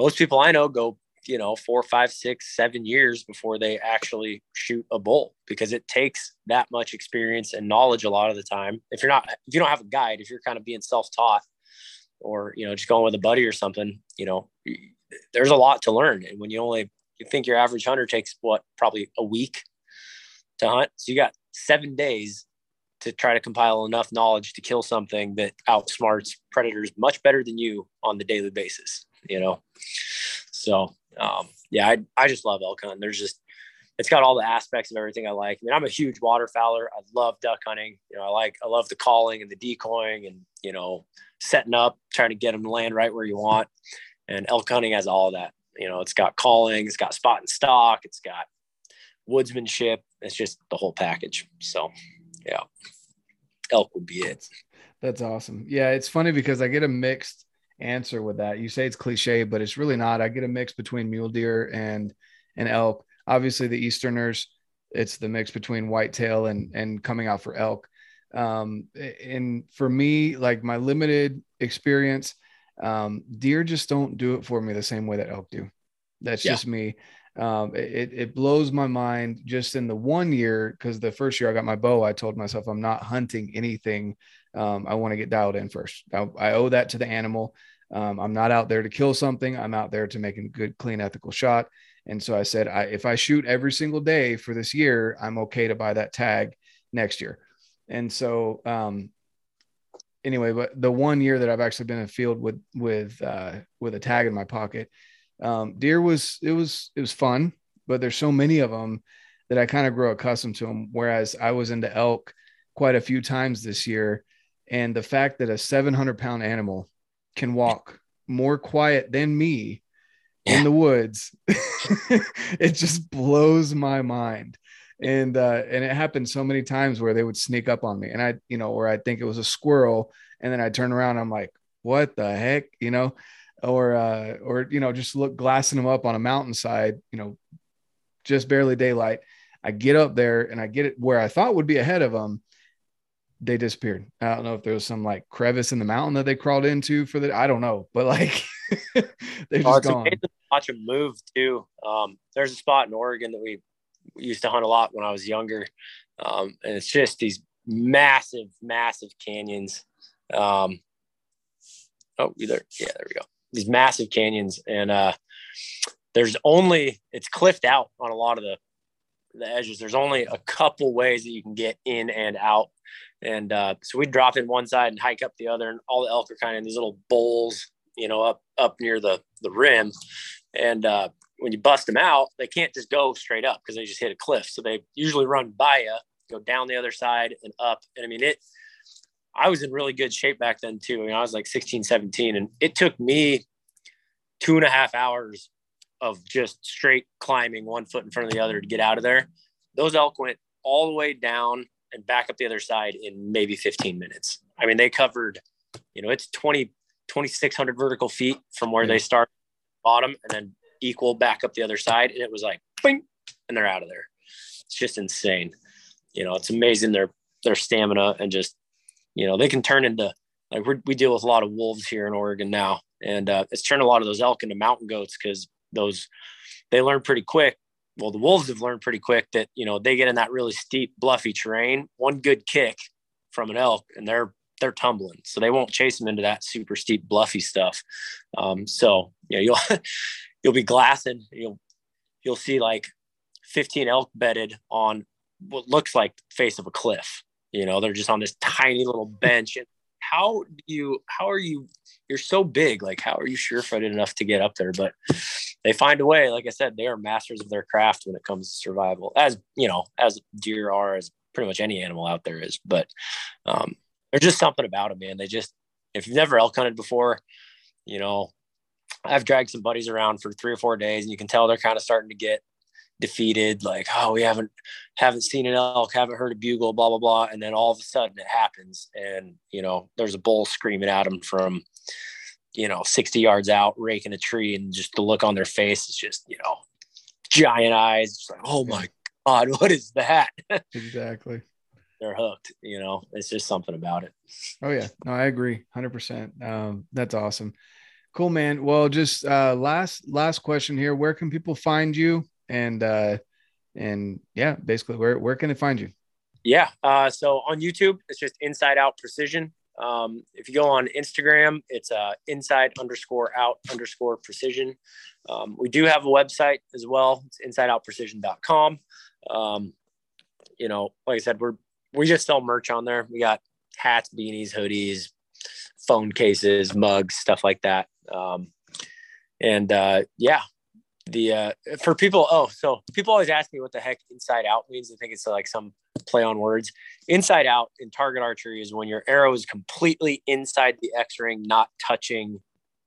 most people I know go, you know, four, five, six, seven years before they actually shoot a bull because it takes that much experience and knowledge a lot of the time. If you're not, if you don't have a guide, if you're kind of being self-taught or, you know, just going with a buddy or something, you know, there's a lot to learn. And when you only, you think your average hunter takes what, probably a week to hunt. So you got seven days to try to compile enough knowledge to kill something that outsmarts predators much better than you on the daily basis you know. So um, yeah, I I just love elk hunting. There's just it's got all the aspects of everything I like. I mean, I'm a huge waterfowler. I love duck hunting. You know, I like I love the calling and the decoying and you know setting up, trying to get them to land right where you want. And elk hunting has all that. You know, it's got calling, it's got spot and stock, it's got woodsmanship. It's just the whole package. So, yeah, elk would be it. That's awesome. Yeah, it's funny because I get a mixed answer with that. You say it's cliche, but it's really not. I get a mix between mule deer and and elk. Obviously, the Easterners, it's the mix between whitetail and and coming out for elk. Um, and for me, like my limited experience, um, deer just don't do it for me the same way that elk do. That's yeah. just me. Um, it, it blows my mind just in the one year because the first year I got my bow, I told myself I'm not hunting anything. Um, I want to get dialed in first. I, I owe that to the animal. Um, I'm not out there to kill something. I'm out there to make a good, clean, ethical shot. And so I said, I, if I shoot every single day for this year, I'm okay to buy that tag next year. And so, um, anyway, but the one year that I've actually been in field with, with, uh, with a tag in my pocket, um, deer was, it was, it was fun, but there's so many of them that I kind of grow accustomed to them. Whereas I was into elk quite a few times this year. And the fact that a 700 pound animal can walk more quiet than me yeah. in the woods *laughs* it just blows my mind and uh and it happened so many times where they would sneak up on me and i you know or i think it was a squirrel and then i turn around i'm like what the heck you know or uh or you know just look glassing them up on a mountainside you know just barely daylight i get up there and i get it where i thought would be ahead of them they disappeared. I don't know if there was some like crevice in the mountain that they crawled into for the. I don't know, but like *laughs* they're oh, just oh, gone. watch them move too. Um, there's a spot in Oregon that we, we used to hunt a lot when I was younger, um, and it's just these massive, massive canyons. Um, oh, either yeah, there we go. These massive canyons, and uh, there's only it's cliffed out on a lot of the the edges. There's only a couple ways that you can get in and out and uh, so we'd drop in one side and hike up the other, and all the elk are kind of in these little bowls, you know, up up near the the rim. And uh, when you bust them out, they can't just go straight up because they just hit a cliff. So they usually run by you, go down the other side and up. And I mean, it I was in really good shape back then too. I, mean, I was like 16, 17, and it took me two and a half hours of just straight climbing one foot in front of the other to get out of there. Those elk went all the way down and back up the other side in maybe 15 minutes. I mean, they covered, you know, it's 20, 2,600 vertical feet from where they start bottom and then equal back up the other side. And it was like, bing, and they're out of there. It's just insane. You know, it's amazing their, their stamina and just, you know, they can turn into like we deal with a lot of wolves here in Oregon now. And uh, it's turned a lot of those elk into mountain goats because those, they learn pretty quick well, the wolves have learned pretty quick that you know they get in that really steep, bluffy terrain. One good kick from an elk, and they're they're tumbling, so they won't chase them into that super steep, bluffy stuff. Um, so you know, you'll *laughs* you'll be glassing. You'll you'll see like 15 elk bedded on what looks like face of a cliff. You know, they're just on this tiny little bench. And how do you? How are you? You're so big. Like, how are you sure-footed enough to get up there? But they find a way. Like I said, they are masters of their craft when it comes to survival, as you know, as deer are, as pretty much any animal out there is. But um, there's just something about them, man. They just, if you've never elk hunted before, you know, I've dragged some buddies around for three or four days, and you can tell they're kind of starting to get defeated. Like, oh, we haven't haven't seen an elk, haven't heard a bugle, blah blah blah, and then all of a sudden it happens, and you know, there's a bull screaming at them from you know, 60 yards out, raking a tree, and just the look on their face is just, you know, giant eyes. Just like, oh my God, *laughs* what is that? *laughs* exactly. They're hooked, you know, it's just something about it. Oh, yeah. No, I agree 100%. Um, that's awesome. Cool, man. Well, just uh, last last question here. Where can people find you? And uh, and yeah, basically, where where can they find you? Yeah. Uh, so on YouTube, it's just Inside Out Precision. Um, if you go on Instagram, it's uh, inside underscore out underscore precision. Um, we do have a website as well. It's insideoutprecision.com. Um, you know, like I said, we're, we just sell merch on there. We got hats, beanies, hoodies, phone cases, mugs, stuff like that. Um, and uh, yeah, the uh, for people. Oh, so people always ask me what the heck inside out means. I think it's like some play on words. Inside out in target archery is when your arrow is completely inside the X ring, not touching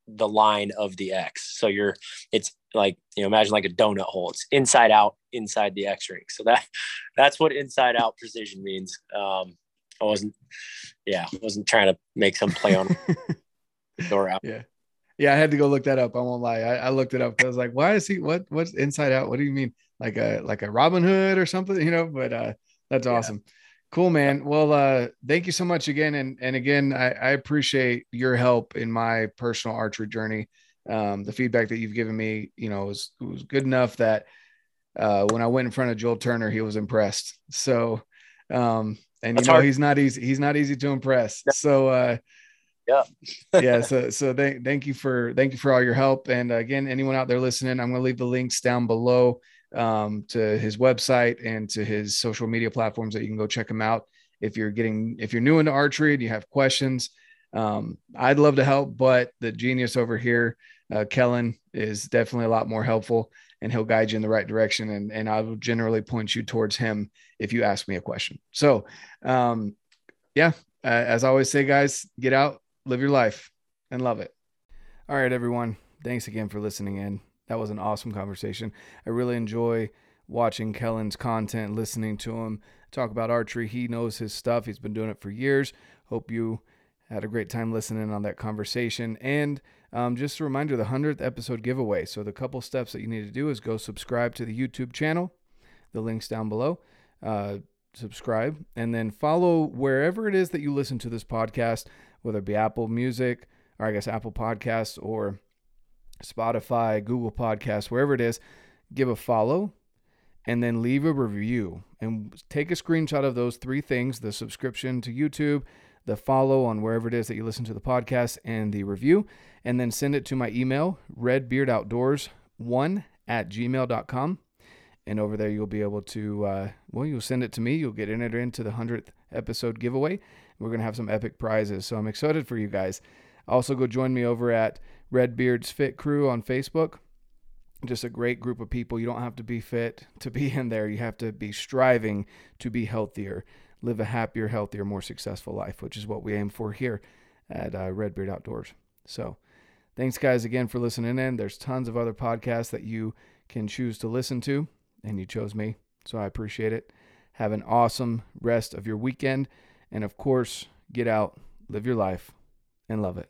the line of the X. So you're, it's like, you know, imagine like a donut hole. It's inside out, inside the X ring. So that, *laughs* that's what inside out precision means. Um, I wasn't, yeah, I wasn't trying to make some play on *laughs* door out. Yeah. Yeah, I had to go look that up. I won't lie. I, I looked it up. I was like, why is he what what's inside out? What do you mean? Like a like a Robin Hood or something, you know? But uh that's awesome. Yeah. Cool, man. Well, uh, thank you so much again. And, and again, I, I appreciate your help in my personal archery journey. Um, the feedback that you've given me, you know, was, was good enough that, uh, when I went in front of Joel Turner, he was impressed. So, um, and That's you know, hard. he's not easy. He's not easy to impress. Yeah. So, uh, yeah. *laughs* yeah. So, so thank, thank you for, thank you for all your help. And again, anyone out there listening, I'm going to leave the links down below um, to his website and to his social media platforms that you can go check him out. If you're getting, if you're new into archery and you have questions, um, I'd love to help, but the genius over here, uh, Kellen, is definitely a lot more helpful and he'll guide you in the right direction. And, and I will generally point you towards him if you ask me a question. So, um, yeah, uh, as I always say, guys, get out, live your life, and love it. All right, everyone. Thanks again for listening in that was an awesome conversation. I really enjoy watching Kellen's content, listening to him talk about archery. He knows his stuff. He's been doing it for years. Hope you had a great time listening on that conversation. And um, just a reminder the 100th episode giveaway. So, the couple steps that you need to do is go subscribe to the YouTube channel. The link's down below. Uh, subscribe and then follow wherever it is that you listen to this podcast, whether it be Apple Music or I guess Apple Podcasts or Spotify, Google Podcasts, wherever it is, give a follow and then leave a review and take a screenshot of those three things the subscription to YouTube, the follow on wherever it is that you listen to the podcast, and the review. And then send it to my email, redbeardoutdoors1 at gmail.com. And over there, you'll be able to, uh, well, you'll send it to me. You'll get entered into the 100th episode giveaway. We're going to have some epic prizes. So I'm excited for you guys. Also, go join me over at Redbeard's Fit Crew on Facebook. Just a great group of people. You don't have to be fit to be in there. You have to be striving to be healthier. live a happier, healthier, more successful life, which is what we aim for here at uh, Redbeard Outdoors. So, thanks, guys, again for listening in. There's tons of other podcasts that you can choose to listen to, and you chose me. So, I appreciate it. Have an awesome rest of your weekend. And of course, get out, live your life, and love it.